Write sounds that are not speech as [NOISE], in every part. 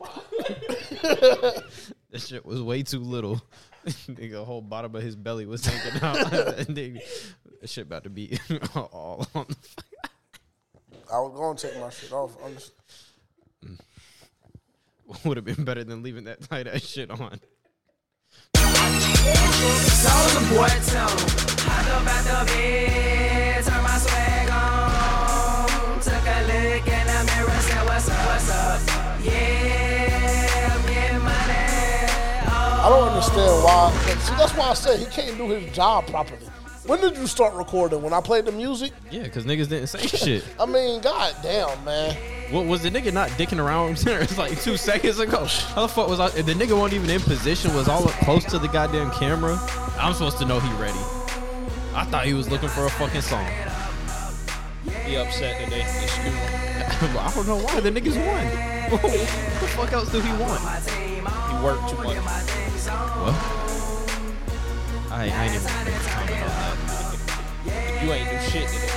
[LAUGHS] That shit was way too little. [LAUGHS] Nigga, whole bottom of his belly was hanging out. [LAUGHS] Nigga, that shit about to be all on the I was going to take my shit off. I'm just, Would have been better than leaving that tight ass shit on. Soldier boy, tell 'em. Hop up out the bed, turn my swag I don't understand why. See, that's why I said he can't do his job properly. When did you start recording? When I played the music? Yeah, because niggas didn't say shit. [LAUGHS] I mean, god damn, man. What was the nigga not dicking around [LAUGHS] it's like two seconds ago? How the fuck was I? The nigga wasn't even in position. Was all up close to the goddamn camera. I'm supposed to know he ready. I thought he was looking for a fucking song. He upset that they excused him. [LAUGHS] I don't know why the niggas won. What the fuck else do he want? He worked too much. What? I, I ain't even gonna comment on that. You ain't do shit today.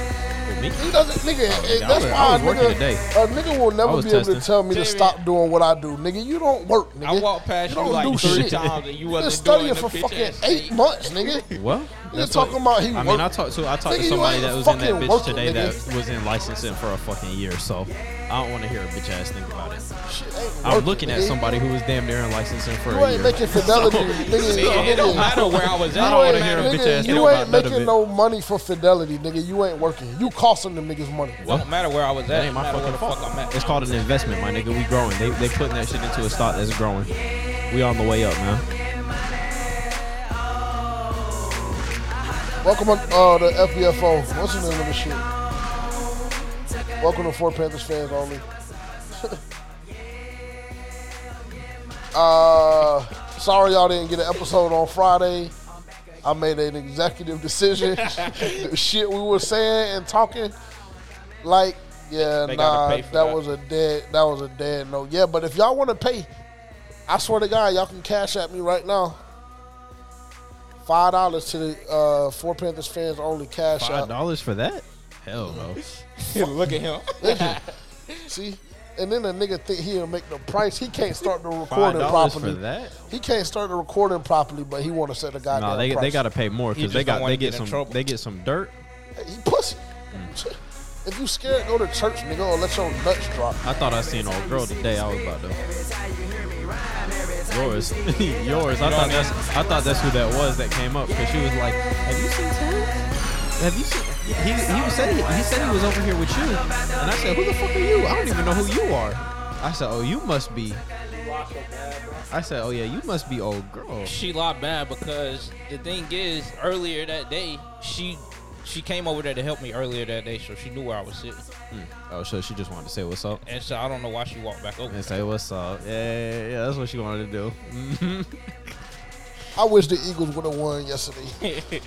Me? He doesn't, nigga. I that's was- why I was a working nigga, today. a nigga will never was be able to tell me to Jamie. stop doing what I do, nigga. You don't work, nigga. I walked past you you, don't like do three shit. times and you Been wasn't studying doing for the bitch fucking eight thing. months, nigga. Well, You're that's talking what- about he I mean, worked. I talked to I talked to somebody that was in that bitch working, today nigga. that was in licensing for a fucking year. So I don't want to hear a bitch ass think about it. Shit I'm working, looking at nigga. somebody who was damn near in licensing for You a ain't year. making fidelity, So- [LAUGHS] nigga. See, it don't nigga. matter where I was at. I don't wanna hear a bitch ass you think about ain't none of making no money for fidelity, nigga. You ain't working. You costing them niggas money. It don't matter where I was at. That ain't my matter where fucking the fuck I'm at. It's called an investment, my nigga. We growing. They they putting that shit into a stock that's growing. We on the way up, man. Welcome on uh, the FBFO. What's the name of the shit? Welcome to For Panthers fans only. [LAUGHS] uh, sorry y'all didn't get an episode on Friday. I made an executive decision. [LAUGHS] the shit we were saying and talking, like, yeah, They nah, gotta that, for that. was a dead, that was a dead no. Yeah, but if y'all want to pay, I swear to God, y'all can cash at me right now. Five dollars to the uh, For Panthers fans only cash Five out. dollars for that? Hell no. [LAUGHS] Look at him. See, and then the nigga think he'll make the price. He can't start the recording Five recording dollars properly. for that? He can't start the recording properly, but he want to set a goddamn No, they price. they gotta pay more because they got they get get some trouble. they get some dirt. He pussy. Mm. If you scared, go to church, nigga, or let your nuts drop. I thought I seen an old girl today. I was about to. Yours, [LAUGHS] yours. I thought that's I thought that's who that was that came up because she was like, "Have you seen Terrence? Have you seen?" He he was said he, he said he was over here with you, and I said, "Who the fuck are you? I don't even know who you are." I said, "Oh, you must be." I said, "Oh yeah, you must be old girl." She locked bad because the thing is, earlier that day, she she came over there to help me earlier that day, so she knew where I was sitting. Oh, so she just wanted to say what's up And so I don't know why she walked back over. and say what's up. Yeah, yeah, yeah that's what she wanted to do. Mhm. [LAUGHS] I wish the Eagles would have won yesterday. [LAUGHS]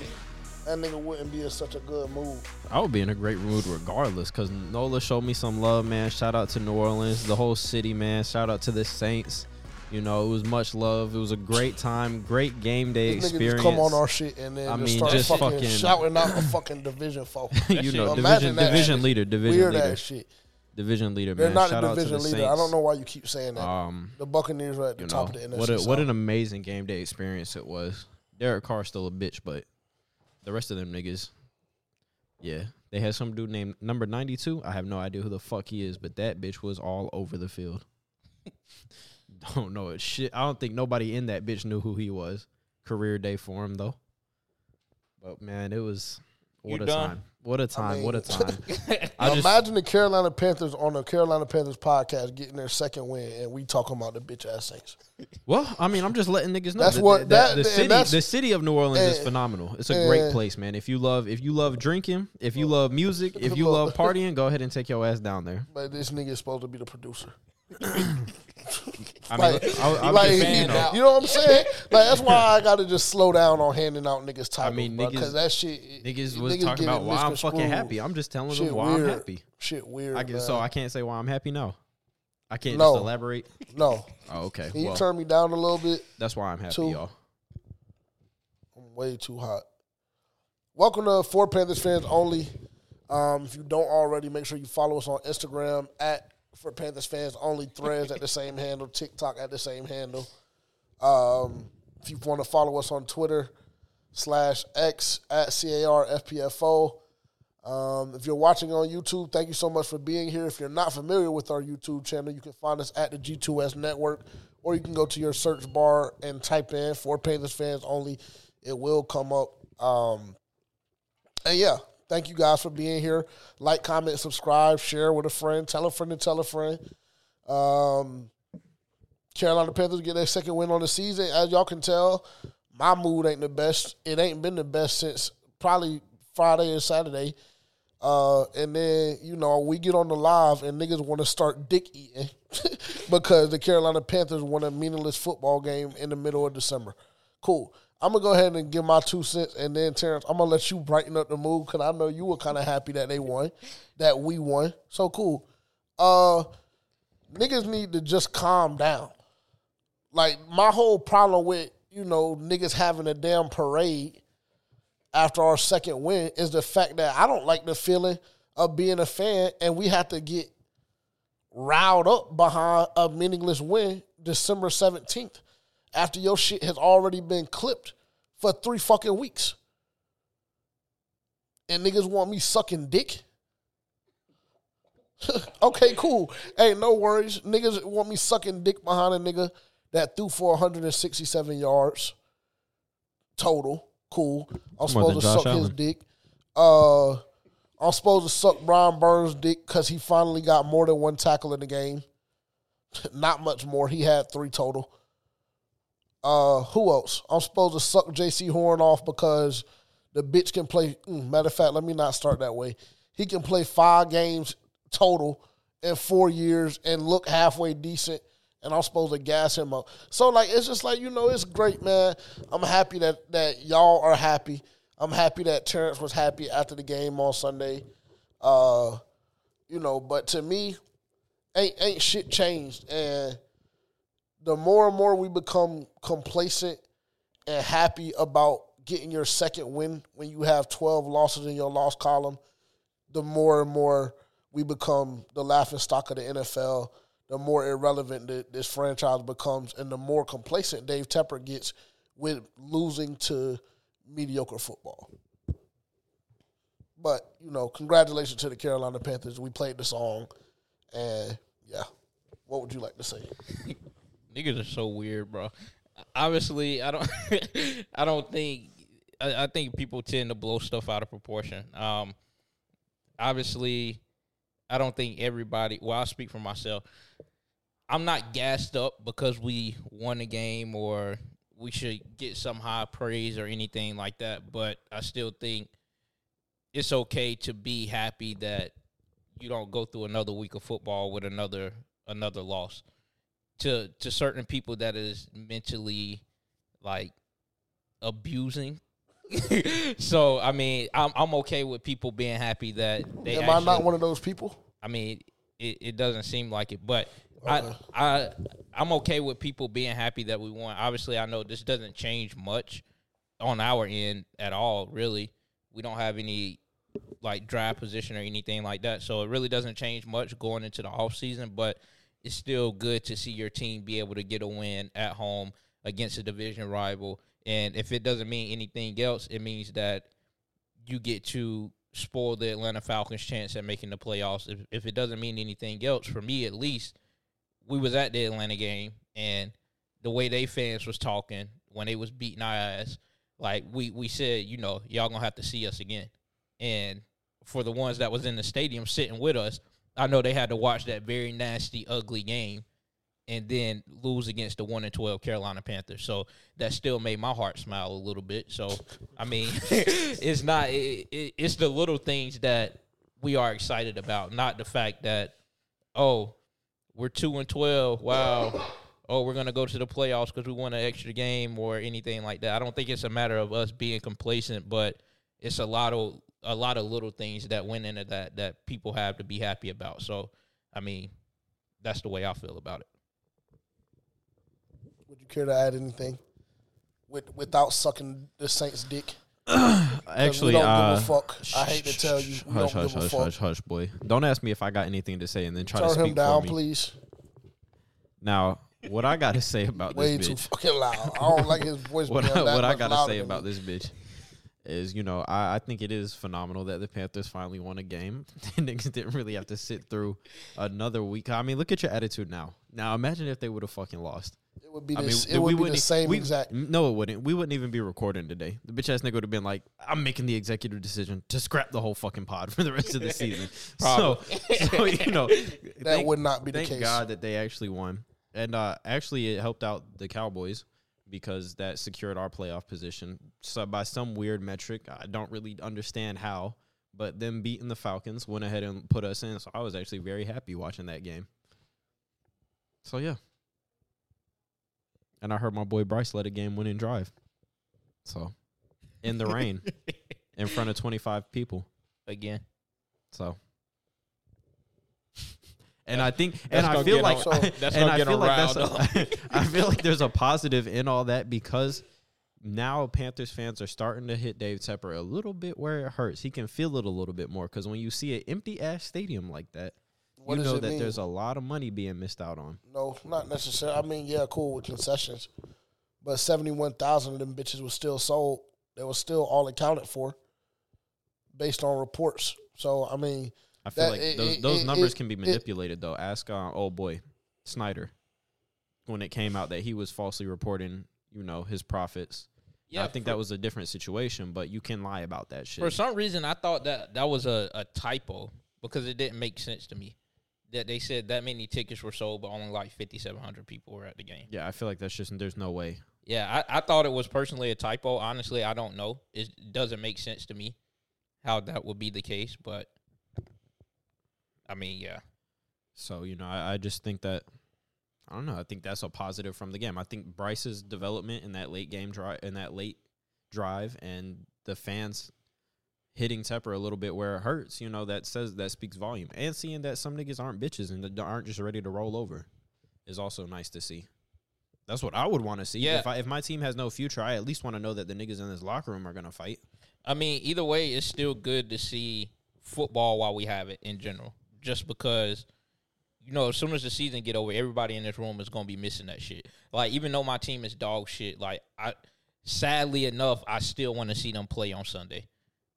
That nigga wouldn't be in such a good mood. I would be in a great mood regardless because Nola showed me some love, man. Shout out to New Orleans, the whole city, man. Shout out to the Saints. You know, it was much love. It was a great time, great game day experience. come on our shit and then I just mean, start just fucking, fucking- shouting out a fucking division foe. [LAUGHS] you know, division division leader, division Weird leader, ass shit. division leader, They're man. not Shout the out to division leader. Saints. I don't know why you keep saying that. Um, the Buccaneers are at the top know, of the NFC. what a, what an amazing game day experience it was. Derek Carr's still a bitch, but the rest of them niggas, yeah, they had some dude named number ninety two. I have no idea who the fuck he is, but that bitch was all over the field. [LAUGHS] don't know it shit. I don't think nobody in that bitch knew who he was. Career day for him though. But man, it was what You a done? time. What a time. what a [LAUGHS] time. [LAUGHS] I just Imagine the Carolina Panthers on the Carolina Panthers podcast getting their second win, and we talking about the bitch ass Saints. Well, I mean, I'm just letting niggas know. That's that- what- that- that- the city. that's- The city of New Orleans is phenomenal. It's a great place, man. If you love, if you love drinking, if you love music, [LAUGHS] if you love partying, go ahead and take your ass down there. But this nigga is supposed to be the producer. [COUGHS] I mean, Like, I, I'm like, just you, know what I'm saying? Like that's why I got to just slow down on handing out niggas titles. mean, because that shit. niggas was niggas talking about why I'm fucking happy. I'm just telling Shit them why weird. I'm happy. Shit weird. I so I can't say why I'm happy No, I can't No. just elaborate. no. Oh, okay. Can you Well, turn me down a little bit? that's why I'm happy, Two. y'all. I'm way too hot. Welcome to For Panthers fans only. Um, if you don't already, make sure you follow us on Instagram at for Panthers fans only. Threads at the same handle. TikTok at the same handle. Um, if you want to follow us on Twitter slash X at CARFPFO. Um, if you're watching on YouTube, thank you so much for being here. If you're not familiar with our YouTube channel, you can find us at the G2S Network, or you can go to your search bar and type in for Panthers fans only. It will come up. Um, and yeah, thank you guys for being here. Like, comment, subscribe, share with a friend, tell a friend to tell a friend. Um, Carolina Panthers get their second win on the season. As y'all can tell, my mood ain't the best. It ain't been the best since probably Friday and Saturday. Uh, and then you know we get on the live and niggas want to start dick eating [LAUGHS] because the Carolina Panthers won a meaningless football game in the middle of December. Cool. I'm gonna go ahead and give my two cents, and then Terrence, I'm gonna let you brighten up the mood because I know you were kind of happy that they won, that we won. So cool. Uh, niggas need to just calm down. Like my whole problem with you know niggas having a damn parade after our second win is the fact that I don't like the feeling of being a fan and we have to get riled up behind a meaningless win December 17th after your shit has already been clipped for three fucking weeks. And niggas want me sucking dick. [LAUGHS] okay, cool. Hey, no worries. Niggas want me sucking dick behind a nigga that threw for 167 yards total. Cool. I'm supposed to suck his dick. Uh, I'm supposed to suck Brian Burns' dick because he finally got more than one tackle in the game. [LAUGHS] Not much more. He had three total. Uh, who else? I'm supposed to suck Jaycee Horn off because the bitch can play. mm, matter of fact, let me not start that way. He can play five games total in four years and look halfway decent, and I'm supposed to gas him up. So like, it's just like you know, it's great, man. I'm happy that that y'all are happy. I'm happy that Terrence was happy after the game on Sunday. Uh, you know, but to me, ain't ain't shit changed, and the more and more we become complacent and happy about getting your second win when you have 12 losses in your loss column, the more and more we become the laughing stock of the NFL, the more irrelevant th- this franchise becomes, and the more complacent Dave Tepper gets with losing to mediocre football. But, you know, congratulations to the Carolina Panthers. We played the song, and yeah. What would you like to say? [LAUGHS] Niggas are so weird, bro. Obviously, I don't. [LAUGHS] I don't think. I, I think people tend to blow stuff out of proportion. Um, obviously, I don't think everybody. Well, I'll speak for myself. I'm not gassed up because we won a game or we should get some high praise or anything like that. But I still think it's okay to be happy that you don't go through another week of football with another another loss. To to certain people that is mentally like abusing. [LAUGHS] so I mean, I'm I'm okay with people being happy that they. Am I not one of those people? I mean, it, it doesn't seem like it, but Okay. I I I'm okay with people being happy that we won. Obviously, I know this doesn't change much on our end at all. Really, we don't have any like draft position or anything like that, so it really doesn't change much going into the off season. But it's still good to see your team be able to get a win at home against a division rival. And if it doesn't mean anything else, it means that you get to spoil the Atlanta Falcons' chance at making the playoffs. If, if it doesn't mean anything else, for me at least, we was at the Atlanta game and the way they fans was talking when they was beating our ass, like we we said, you know, y'all gonna have to see us again. And for the ones that was in the stadium sitting with us, I know they had to watch that very nasty, ugly game and then lose against the one and twelve Carolina Panthers. So that still made my heart smile a little bit. So I mean, [LAUGHS] it's not it, it, it's the little things that we are excited about, not the fact that oh we're two and twelve. Wow. Oh, we're gonna go to the playoffs because we won an extra game or anything like that. I don't think it's a matter of us being complacent, but it's a lot of a lot of little things that went into that that people have to be happy about. So, I mean, that's the way I feel about it. Would you care to add anything with, without sucking the Saints' dick? [CLEARS THROAT] Actually, we don't uh, give a fuck. I hate to tell you, we hush, don't hush, give a hush, fuck. hush, hush, boy. Don't ask me if I got anything to say and then try to Turn speak him down, for me. please. Now, what I got to say about Way this too bitch, fucking loud. I don't like his voice. [LAUGHS] what I, that what I got to say than about this bitch is, you know, I, I think it is phenomenal that the Panthers finally won a game. [LAUGHS] the Niggas didn't really have to sit through another week. I mean, look at your attitude now. Now, imagine if they would have fucking lost. It would be I the, mean, it we would be the same we- exact. No, it wouldn't. We wouldn't even be recording today. The bitch ass nigga would have been like, "I'm making the executive decision to scrap the whole fucking pod [LAUGHS] for the rest of the [LAUGHS] season." so, so you know, That would not be the thank case. God that they actually won, and uh, actually it helped out the Cowboys because that secured our playoff position. So by some weird metric, I don't really understand how, but them beating the Falcons went ahead and put us in. So I was actually very happy watching that game. So yeah. And I heard my boy Bryce let a game winning drive. So in the rain [LAUGHS] in front of 25 people. Again. So and I think and I feel like on- that's and I feel like that's a, [LAUGHS] I feel like there's a positive in all that because now Panthers fans are starting to hit Dave Tepper a little bit where it hurts. He can feel it a little bit more because when you see an empty ass stadium like that, What you know that mean? there's a lot of money being missed out on. No, not necessarily. I mean, yeah, cool with concessions, but seventy-one thousand of them bitches was still sold. They were still all accounted for, based on reports. So I mean, I feel That- like it- those, it- those it- numbers it- can be it- manipulated though. Ask uh, oh boy Snyder when it came out that he was falsely reporting, you know, his profits. Yeah, I think for, that was a different situation, but you can lie about that shit. For some reason, I thought that that was a, a typo because it didn't make sense to me. That they said that many tickets were sold, but only like 5,700 people were at the game. yeah, I feel like that's just there's no way. Yeah, I, I thought it was personally a typo. Honestly, I don't know. It doesn't make sense to me how that would be the case, but I mean, yeah. So you know, I, I just think that I don't know. I think that's a positive from the game. I think Bryce's development in that late game drive, in that late drive, and the fans hitting Tepper a little bit where it hurts. You know, that says that speaks volume. And seeing that some niggas aren't bitches and that aren't just ready to roll over is also nice to see. That's what I would want to see. Yeah. If I, if my team has no future, I at least want to know that the niggas in this locker room are gonna fight. I mean, either way, it's still good to see football while we have it in general. Just because, you know, as soon as the season get over, everybody in this room is gonna be missing that shit. Like, even though my team is dog shit, like I, sadly enough, I still want to see them play on Sunday.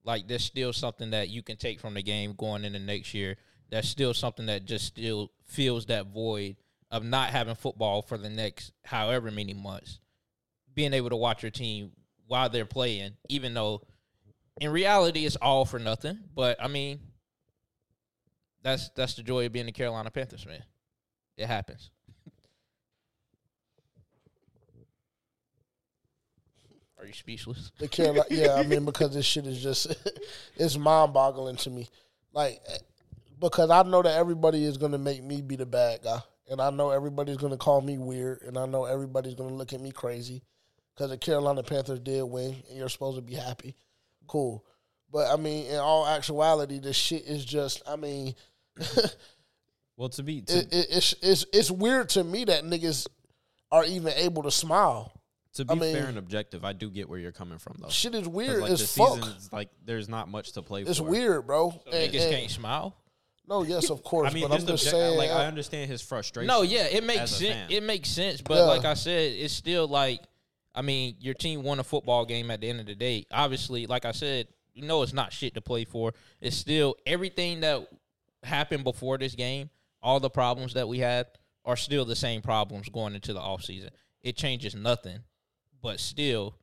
Like, there's still something that you can take from the game going into next year. That's still something that just still fills that void of not having football for the next however many months. Being able to watch your team while they're playing, even though in reality it's all for nothing. But I mean, that's that's the joy of being the Carolina Panthers man. It happens. Are you speechless? the Carolina, yeah, I mean, because this shit is just [LAUGHS] it's mind-boggling to me. Like, because I know that everybody is gonna make me be the bad guy, and I know everybody's gonna call me weird, and I know everybody's gonna look at me crazy because the Carolina Panthers did win, and you're supposed to be happy. Cool, but I mean, in all actuality, this shit is just. I mean, [LAUGHS] Well, to be to, it, it, it's it's it's weird to me that niggas are even able to smile. to be I mean- fair and objective, I do get where you're coming from though. Shit is 'Cause, weird like as the fuck. season's like there's not much to play for. It's for. weird, bro. So And- niggas and- can't smile. No, yes, of [LAUGHS] course. I mean, but I'm just just object- saying. like I understand his frustration. No, yeah, it makes sense. It makes sense, but Yeah. like I said, it's still like I mean, your team won a football game at the end of the day. Obviously, like I said, you know it's not shit to play for. It's still everything that happened before this game, all the problems that we had are still the same problems going into the offseason. It changes nothing. But still,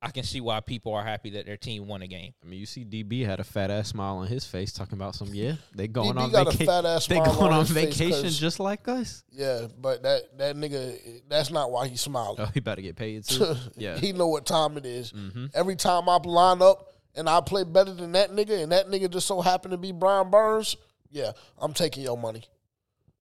I can see why people are happy that their team won a game. I mean, you see, DB had a fat ass smile on his face, talking about some yeah, they going DB on got a vacation. fat ass They smile going on on his face vacation 'cause- just like us. Yeah, but that that nigga, that's not why he's smiling. Oh, he about to get paid too. [LAUGHS] yeah, he know what time it is. Mhm. Every time I line up and I play better than that nigga, and that nigga just so happened to be Brian Burns, yeah, I'm taking your money.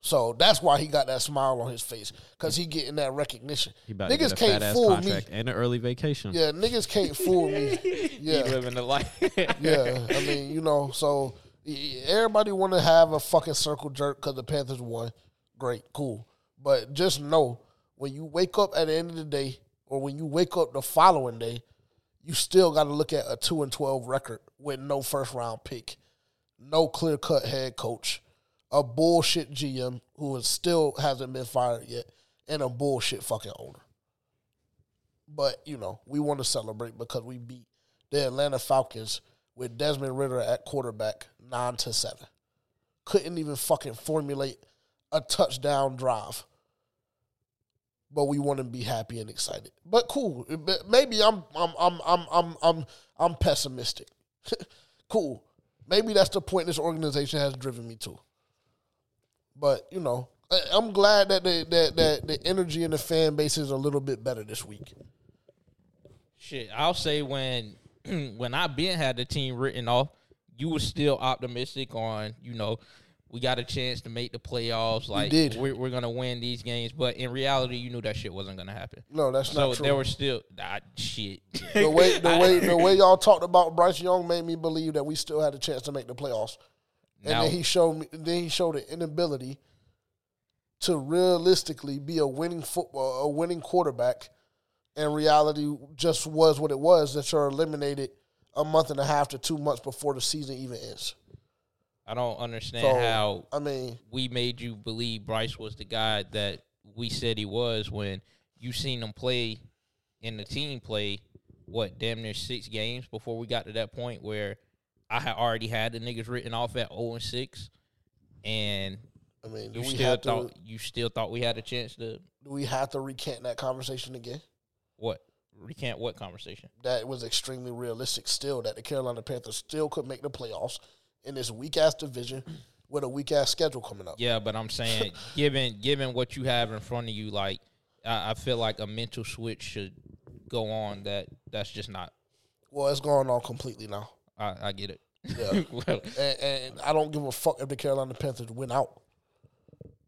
So that's why he got that smile on his face, cause he getting that recognition. he about to Niggas get a can't fat ass fool me. contract and an early vacation. Yeah, niggas can't fool me. [LAUGHS] Yeah, living the life. [LAUGHS] yeah. I mean, you know, so y- y- everybody want to have a fucking circle jerk because the Panthers won. Great, cool. But just know when you wake up at the end of the day, or when you wake up the following day, you still got to look at a two and twelve record with no first round pick, no clear cut head coach, a bullshit GM who is still hasn't been fired yet, and a bullshit fucking owner. But you know, we want to celebrate because we beat the Atlanta Falcons with Desmond Ridder at quarterback nine to seven. Couldn't even fucking formulate a touchdown drive. But we want to be happy and excited. But cool. Maybe I'm I'm I'm I'm I'm I'm I'm pessimistic. [LAUGHS] cool. Maybe that's the point this organization has driven me to. But you know, I'm glad that the that that the energy in the fan base is a little bit better this week. Shit, I'll say when [CLEARS THROAT] when I been had the team written off, you were still optimistic on you know we got a chance to make the playoffs. Like. We're, we're gonna win these games, but in reality, you knew that shit wasn't gonna happen. No, that's So not true. So there were still ah, shit. [LAUGHS] the way the way [LAUGHS] the way y'all talked about Bryce Young made me believe that we still had a chance to make the playoffs. And Now- then he showed me then he showed an inability to realistically be a winning football a winning quarterback. And reality just was what it was that you're eliminated a month and a half to two months before the season even ends. I don't understand So how I mean, we made you believe Bryce was the guy that we said he was when you seen him play in the team play what damn near six games before we got to that point where I had already had the niggas written off at zero and six, and I mean, you still have to thought you still thought we had a chance to do we have to recant that conversation again? what recant what conversation? that was extremely realistic still that the Carolina Panthers still could make the playoffs in this weak ass division with a weak ass schedule coming up. Yeah, but I'm saying [LAUGHS] given given what you have in front of you, like I, I feel like a mental switch should go on. That that's just not. Well, it's going on completely now. I, I get it. Yeah. [LAUGHS] well, And, and I don't give a fuck if the Carolina Panthers win out.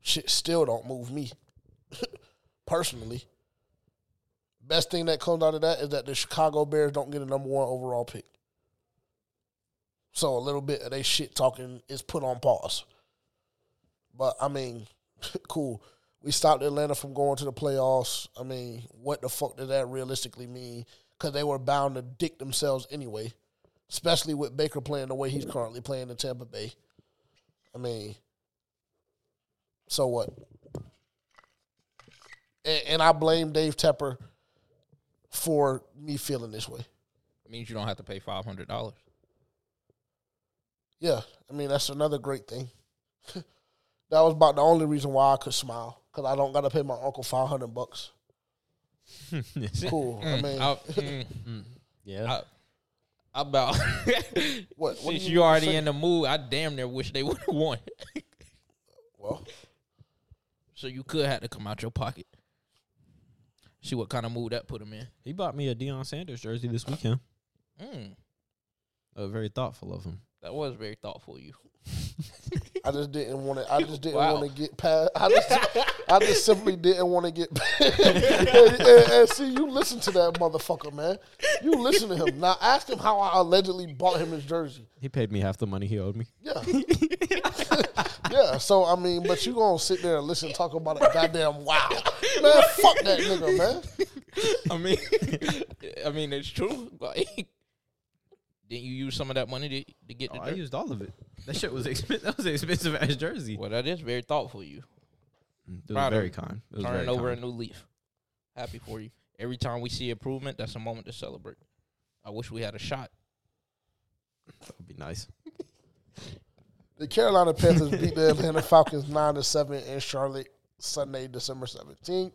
Shit still don't move me. [LAUGHS] Personally. Best thing that comes out of that is that the Chicago Bears don't get a number one overall pick. So a little bit of they shit talking is put on pause. But I mean, [LAUGHS] cool. We stopped Atlanta from going to the playoffs. I mean, what the fuck does that realistically mean? Because they were bound to dick themselves anyway, especially with Baker playing the way he's currently playing in Tampa Bay. I mean, so what? And, and I blame Dave Tepper for me feeling this way. It means you don't have to pay five hundred dollars. Yeah, I mean that's another great thing. [LAUGHS] that was about the only reason why I could smile because I don't got to pay my uncle five hundred bucks. [LAUGHS] Cool. I mean, I, [LAUGHS] mm, yeah. I, about What- what since you you already say? in the mood, I damn near wish they would have won. well, so you could have to come out your pocket. See what kind of mood that put him in. he bought me a Deion Sanders jersey this weekend. Mm, Uh, very thoughtful of him. That was very thoughtful. of You. I just didn't want to. I just didn't Wow. want to get past. I just, I just [LAUGHS] simply didn't want to get. and, and- and see, you listen to that motherfucker, man. You listen to him now. Ask him how I allegedly bought him his jersey. He paid me half the money he owed me. Yeah. [LAUGHS] yeah. So I mean, but you gonna sit there and listen and talk about it? Goddamn wow, man. Fuck that nigga, man. I mean, [LAUGHS] I mean it's true. Like, didn't you use some of that money to, to get the Oh, I jersey? used all of it. That shit was [LAUGHS] expensive. That was an expensive ass jersey. Well, that is very thoughtful. of You It was Proud of very you. kind. It was turning very over kind. a new leaf. Happy for you. Every time we see improvement, that's a moment to celebrate. I wish we had a shot. That would be nice. [LAUGHS] The Carolina Panthers beat the Atlanta Falcons nine to seven in Charlotte Sunday, December seventeenth.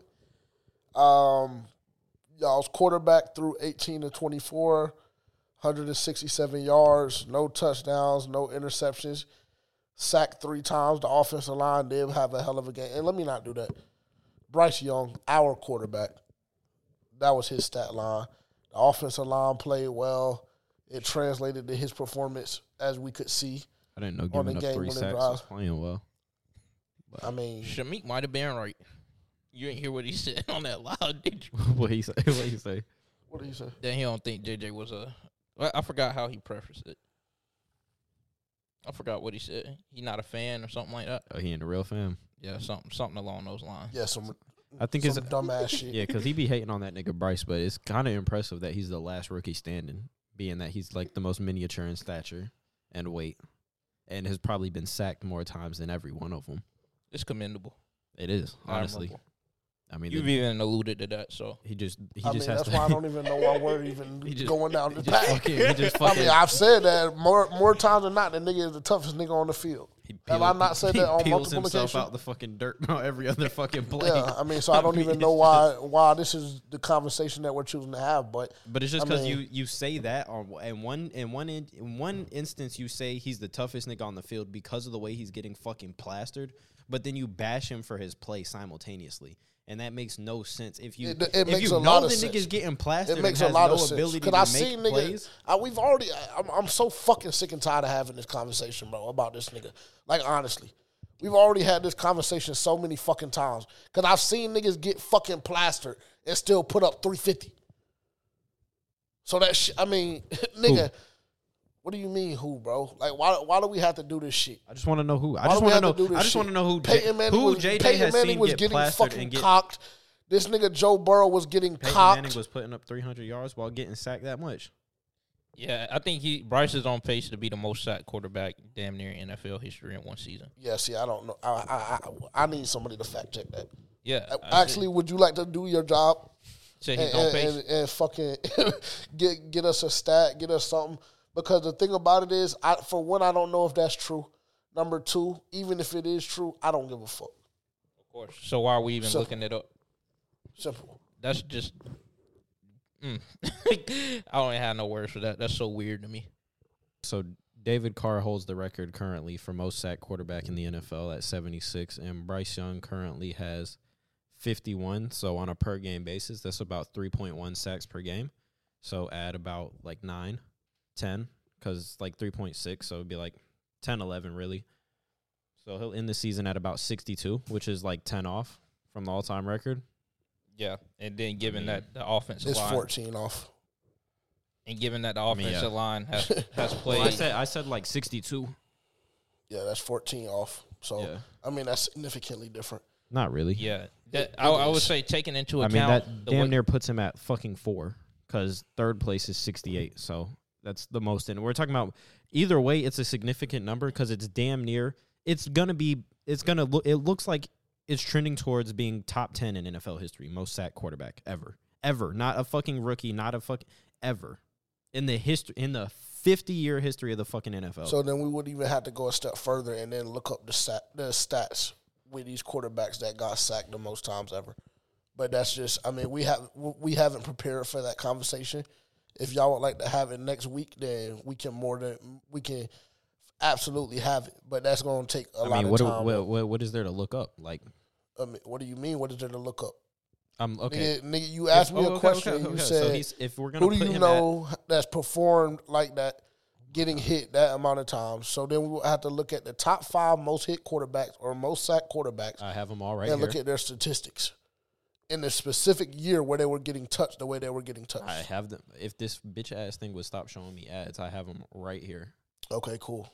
Um, y'all's quarterback threw eighteen to 24, 167 yards, no touchdowns, no interceptions, sacked three times. The offensive line did have a hell of a game. And let me not do that. Bryce Young, our quarterback, that was his stat line. The offensive line played well. It translated to his performance as we could see. I didn't know On the giving up game three winning sacks was playing well. I mean, Shamik might have been right. You ain't hear what he [LAUGHS] said on that loud, did you? [LAUGHS] what he say? What he say? what did he say? Then he don't think JJ was a. I I forgot how he prefaced it. I forgot what he said. He not a fan or something like that. Oh, he ain't a real fan. Yeah, something something along those lines. Yeah, some I think some it's dumbass shit. yeah, because he be hating on that nigga Bryce, but it's kind of impressive that he's the last rookie standing, being that he's like the most miniature in stature and weight, and has probably been sacked more times than every one of them. It's commendable. It is honestly. Admirable. I mean, You've the- even alluded to that, so he just he I just mean, has that's to. why I [LAUGHS] don't even know why we're even He just- going down he the just path. fucking- he just [LAUGHS] I fucking- mean, I've said that more more times than not. The nigga is the toughest nigga on the field. He Have I not said that on peels multiple himself occasions? out the fucking dirt [LAUGHS] on every other fucking play. Yeah, I mean, so I don't mean, even know why just- why this is the conversation that we're choosing to have. But But it's just because you you say that on in one in one in, in one instance you say he's the toughest nigga on the field because of the way he's getting fucking plastered, but then you bash him for his play simultaneously, and that makes no sense. If you It- it if makes you a know lot the of nigga's sense. getting plastered, it makes a lot no of sense because I seen niggas. plays. I, we've already. I, I'm, I'm so fucking sick and tired of having this conversation, bro, about this nigga. Like honestly, we've already had this conversation so many fucking times because I've seen niggas get fucking plastered and still put up 350. So that shit. I mean, [LAUGHS] nigga. What do you mean, who, bro? Like, why? Why do we have to do this shit? I just want to know who. I Why just want to know. I just want to know who Peyton Manning who was, JJ Peyton has Manning seen was get getting plastered fucking and get. cocked. This nigga Joe Burrow was getting Peyton cocked. Manning was putting up 300 yards while getting sacked that much. yeah, I think he Bryce is on pace to be the most sacked quarterback damn near NFL history in one season. Yeah, see, I don't know. I I, I, I need somebody to fact check that. Yeah, I Actually, would you like to do your job say and, he's on and, and, and fucking [LAUGHS] get get us a stat, get us something? Because the thing about it is, I for one, I don't know if that's true. Number two, even if it is true, I don't give a fuck. of course. So why are we even So- looking it up? Simple. That's just. Mm. [LAUGHS] I don't even have no words for that. That's so weird to me. So David Carr holds the record currently for most sacked quarterback in the NFL at 76, and Bryce Young currently has 51. So on a per game basis, that's about 3.1 sacks per game. So add about like 9, 10, because like 3.6, so it'd be like 10, 11 really. So he'll end the season at about 62, which is like 10 off from the all time record. Yeah, and then given mean, that the offensive It's line, fourteen off. and given that the mean, offensive yeah. line has [LAUGHS] has Well, played, I said I said like 62. Yeah, that's fourteen off. So Yeah. I mean, that's significantly different. Not really. yeah, that, I, I would say taking into account. I account mean, that damn way- near puts him at fucking four because third place is 68. So that's the most. And we're talking about either way, it's a significant number because it's damn near. It's to be, it's to look, it looks like it's trending towards being top 10 in NFL history, most sacked quarterback ever. Ever. Not a fucking rookie, not a fuck ever. In the history, in the 50 year history of the fucking NFL. So then we would even have to go a step further and then look up the stat, the stats with these quarterbacks that got sacked the most times ever. But that's just, I mean, we have we haven't prepared for that conversation. If y'all would like to have it next week, then we can more than we can absolutely have it. But that's going to take a I lot mean, of what, do- time. what, what, what is there to look up? Like, I mean, what do you mean? What is there to look up? um, okay. Nigga, nigga, you asked If- me oh, a okay, question. okay, and you okay. said, so if we're gonna "Who do you him at- know that's performed like that, getting hit that amount of times?" So then we will have to look at the top five most hit quarterbacks or most sack quarterbacks I have them all right and here. look at their statistics in the specific year where they were getting touched the way they were getting touched. I have them. If this bitch ass thing would stop showing me ads, I have them right here. Okay, cool.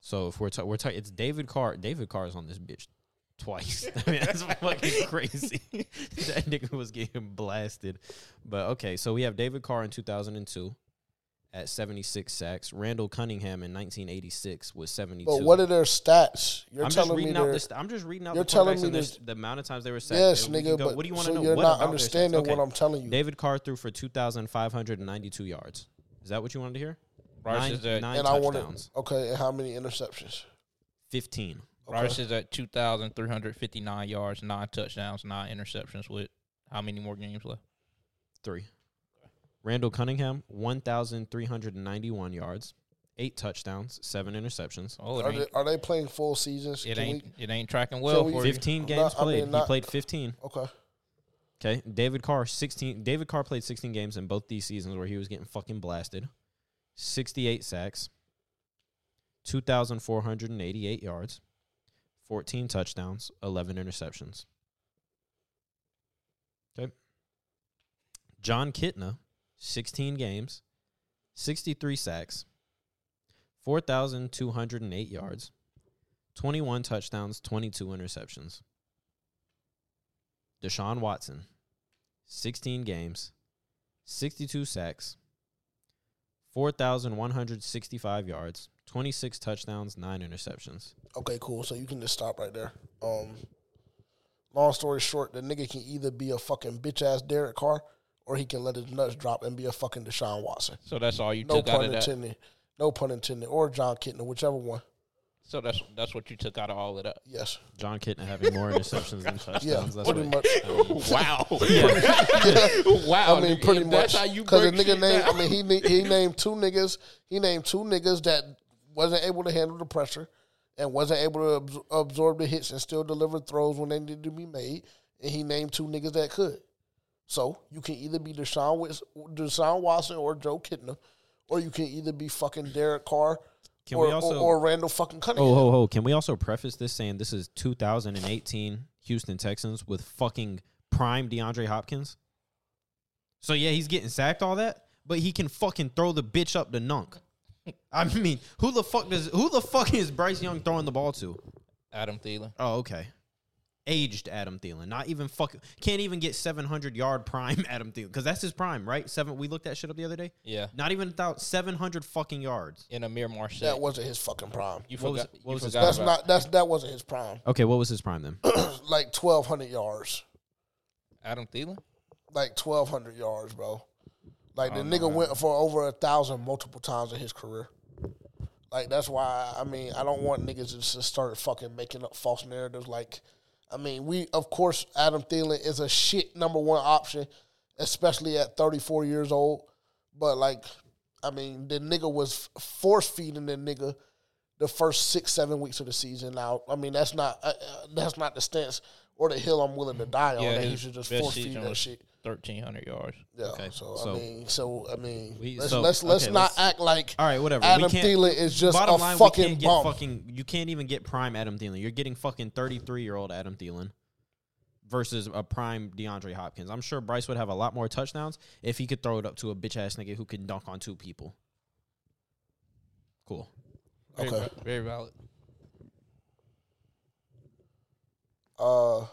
So if we're ta- we're talking, it's David Carr. David Carr is on this bitch twice. [LAUGHS] I mean, that's fucking [LAUGHS] crazy. [LAUGHS] that nigga was getting blasted. But okay, so we have David Carr in 2002 at 76 sacks. Randall Cunningham in 1986 was 72. But what are their stats? You're I'm just telling me reading out they're this. I'm just reading out you're the telling me this- the amount of times they were sacked. yes, And we nigga. go- But what do you want so to know? you're What not about their stats? understanding Okay. what I'm telling you. David Carr threw for 2,592 yards. Is that what you wanted to hear? Bryce nine, is at nine and I wanted touchdowns. okay. And how many interceptions? 15. Bryce is at two thousand three hundred fifty nine yards, nine touchdowns, nine interceptions. With how many more games left? Three. Randall Cunningham, 1,391 yards, eight touchdowns, seven interceptions. Oh, Are they, are they playing full seasons? it Can ain't we- it ain't tracking well we- for you. 15 Not- games I mean, played. he not- played 15. okay. Okay. David Carr, 16. David Carr played 16 games in both these seasons where he was getting fucking blasted. 68 sacks, 2,488 yards, 14 touchdowns, 11 interceptions. Okay. Jon Kitna, 16 games, 63 sacks, 4,208 yards, 21 touchdowns, 22 interceptions. Deshaun Watson, 16 games, 62 sacks, 4,165 yards, 26 touchdowns, 9 interceptions. Okay, cool. So you can just stop right there. Um, long story short, the nigga can either be a fucking bitch ass Derek Carr or he can let his nuts drop and be a fucking Deshaun Watson. So that's all you No took out pun of that. No pun intended. No pun intended. Or Jon Kitna, whichever one. So that's that's what you took out of all of that. Yes. Jon Kitna having more interceptions than [LAUGHS] touchdowns. Yeah. That's pretty what, much. [LAUGHS] Wow. [LAUGHS] Yeah. wow. I mean, pretty if much. That's how you Because the nigga shit named. down. I mean, he he named two niggas. He named two niggas that wasn't able to handle the pressure and wasn't able to abs- absorb the hits and still deliver throws when they needed to be made. And he named two niggas that could. So you can either be Deshaun, Wis- Deshaun Watson or Joe Kitna, or you can either be fucking Derek Carr Can or, we also? or, or Randall fucking Cunningham. oh, ho, ho. Can we also preface this saying this is 2018 Houston Texans with fucking prime DeAndre Hopkins? So yeah, he's getting sacked all that, but he can fucking throw the bitch up the nunk. [LAUGHS] I mean, who the fuck does who the fuck is Bryce Young throwing the ball to? Adam Thielen. Oh, okay. Aged Adam Thielen, not even fucking can't even get 700 yard prime [LAUGHS] Adam Thielen because that's his prime, right? Seven. We looked that shit up the other day. Yeah. Not even about 700 fucking yards. And Amir Marset. That wasn't his fucking prime. you what was- forgot. what you was his- forgot That's about not. That's that wasn't his prime. Okay, what was his prime then? [CLEARS THROAT] like twelve hundred yards. Adam Thielen. like twelve hundred yards, bro. Like the Oh, nigga no. went for over a thousand multiple times in his career. Like that's why I mean I don't want niggas to just start fucking making up false narratives. Like, I mean we of course Adam Thielen is a shit number one option, especially at thirty four years old. But like, I mean the nigga was force feeding the nigga the first six seven weeks of the season. Now I mean that's not uh, uh, that's not the stance or the hill I'm willing to die on. Yeah, that he should just force feed that shit. Thirteen hundred yards. Yeah. Okay, So, so- I mean, so I mean, We- let's so, let's, let's okay, not let's- act like All right, whatever. Adam Thielen is just bottom a line, fucking we can't get bum. fucking. You can't even get prime Adam Thielen. You're getting fucking 33 year old Adam Thielen versus a prime DeAndre Hopkins. I'm sure Bryce would have a lot more touchdowns if he could throw it up to a bitch ass nigga who can dunk on two people. Cool. Okay. va- Very valid. Uh,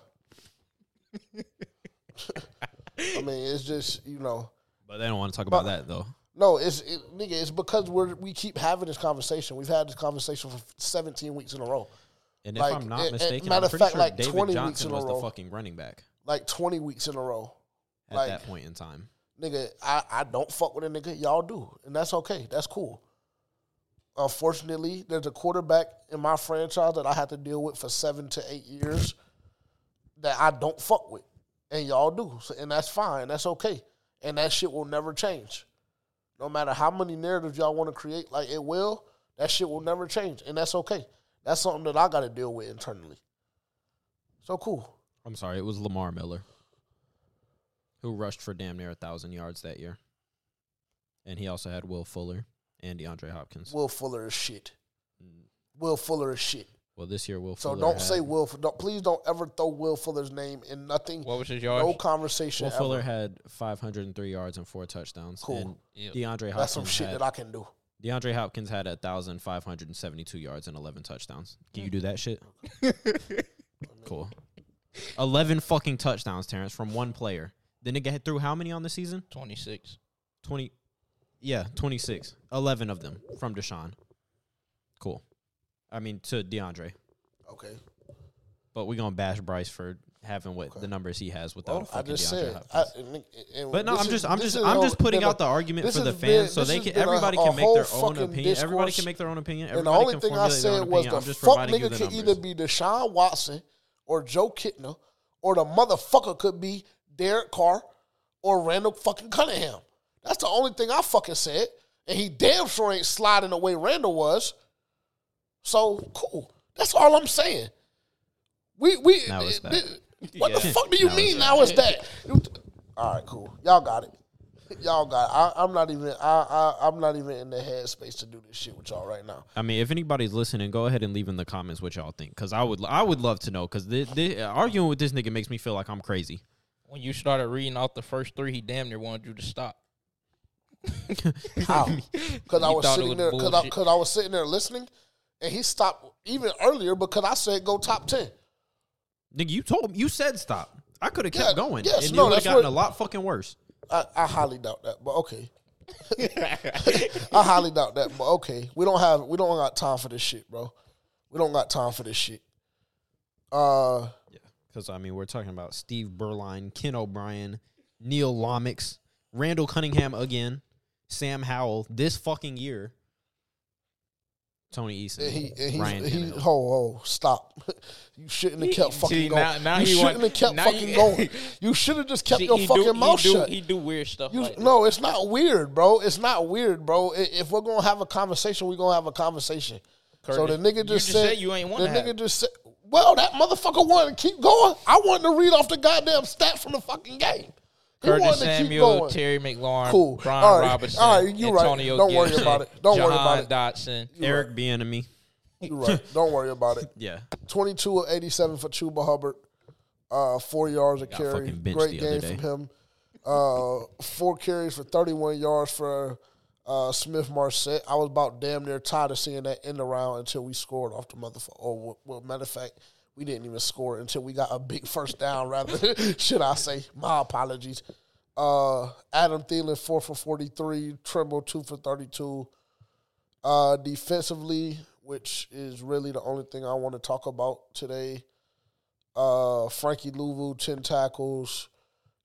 [LAUGHS] I mean, it's just you know, But they don't want to talk about But- that though. no, it's it, nigga, it's because we're we keep having this conversation. We've had this conversation for 17 weeks in a row, And if like, I'm not mistaken, matter I'm of fact, sure like David 20 weeks Johnson in a was the row. fucking running back like 20 weeks in a row. at Like- that point in time. nigga, I, I don't fuck with a nigga. Y'all do. And that's okay. That's cool. Unfortunately, there's a quarterback in my franchise that I had to deal with for seven to eight years that I don't fuck with. And y'all do. So, and that's fine. That's okay. And that shit will never change. No matter how many narratives y'all want to create, like it will, that shit will never change. And that's okay. That's something that I got to deal with internally. So cool. I'm sorry, it was Lamar Miller who rushed for damn near a thousand yards that year, and he also had Will Fuller and DeAndre Hopkins. Will Fuller is shit. Mm. Will Fuller is shit. Well, this year Will Fuller. So Fuller don't had, say Will. Don't, please don't ever throw Will Fuller's name in nothing. What was his yard? no conversation. Will ever. Fuller had 503 yards and four touchdowns. Cool. And Yeah. DeAndre Hopkins That's some shit had, that I can do. DeAndre Hopkins had 1,572 yards and 11 touchdowns. Can you do that shit? [LAUGHS] cool. 11 fucking touchdowns, Terrence, from one player. The nigga had threw how many on the season? Twenty six. 20 yeah 26 11 of them from deshaun cool i mean to deandre Okay. but we're gonna bash bryce for having what Okay. the numbers he has without a Well, I fucking just deandre said. I, but no i'm is- just i'm just i'm just putting a- out the argument for the fans so they can a- everybody a can make their own opinion everybody can make their own opinion And the only can thing I formulate their own said was the fuck nigga could either be Deshaun Watson or Joe Kitna, or the motherfucker could be Derek Carr or Randall fucking Cunningham. That's the only thing I fucking said. And he damn sure ain't sliding the way Randall was. So cool. That's all I'm saying. We we Now it's that. what the fuck do you Now mean it's now is that? All right, cool. Y'all got it. Y'all got it. I, I'm not even I, I I'm not even in the headspace to do this shit with y'all right now. I mean, if anybody's listening, go ahead and leave in the comments what y'all think, because I would, I would love to know, because arguing with this nigga makes me feel like I'm crazy. When you started reading out the first three, he damn near wanted you to stop. [LAUGHS] How? [LAUGHS] Because I was sitting was there because I, I was sitting there listening, and he stopped even earlier because I said go top ten. Nigga, you told him you said stop. I could have Yeah, kept going. yes, and no, it would have gotten a lot fucking worse. I, I highly doubt that, but okay. [LAUGHS] I highly doubt that, but okay. We don't have we don't got time for this shit, bro. We don't got time for this shit. Uh yeah, Because I mean, we're talking about Steve Beuerlein, Ken O'Brien, Neil Lomax, Randall Cunningham again, Sam Howell this fucking year, Tony Eason, he and Ryan he Tannehill. ho ho stop. [LAUGHS] You shouldn't have kept fucking See, going. now- now you shouldn't want- have kept fucking [LAUGHS] you- going. You should have just kept See, your fucking do, mouth he do, shut. He do weird stuff. You, like no, it's not weird, bro. It's not weird, bro. If we're gonna have a conversation, we're gonna have a conversation. so the Curtis, nigga just just said, you ain't The wanna nigga just said, well, that motherfucker wanted to keep going. I wanted to read off the goddamn stat from the fucking game. He Curtis wanted to keep Samuel. Terry McLaurin, Cool. Brian All right. Robinson, All right, you right. Antonio Don't worry Gibson, about it. Don't worry about it. Dotson. Eric Bieniemy. You're right. [LAUGHS] Don't worry about it. Yeah, 22 of 87 for Chuba Hubbard. Uh, four yards a Got carry. Great the other game from him. Uh, four carries for 31 yards for uh, Smith Marsette. I was about damn near tired of seeing that in the round until we scored off the motherfucker. Or, well, matter of fact, we didn't even score until we got a big first down, rather, [LAUGHS] should I say. My apologies. Uh, Adam Thielen, four for 43. Tremble, two for 32. Uh, defensively, which is really the only thing I want to talk about today. Uh, Frankie Luvu, 10 tackles.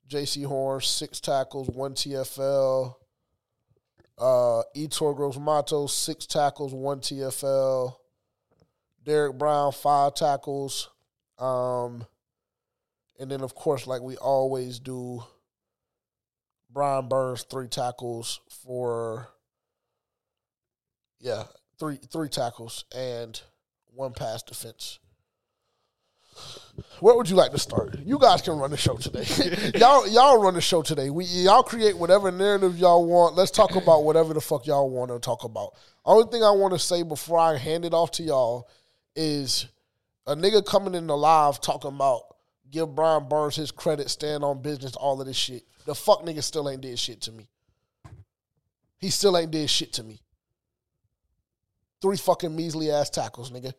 Jaycee Horn, six tackles, one TFL. Uh, Yetur Gross-Matos, six tackles, one TFL. Derrick Brown, five tackles. Um, and then, of course, like we always do, Brian Burns, three tackles for, yeah, three three tackles and one pass defense. Where would you like to start? You guys can run the show today. [LAUGHS] [LAUGHS] y'all, y'all run the show today. We y'all create whatever narrative y'all want. Let's talk about whatever the fuck y'all want to talk about. Only thing I want to say before I hand it off to y'all is a nigga coming in the live talking about give Brian Burns his credit, stand on business, all of this shit. The fuck nigga still ain't did shit to me. He still ain't did shit to me. Three fucking measly ass tackles, nigga.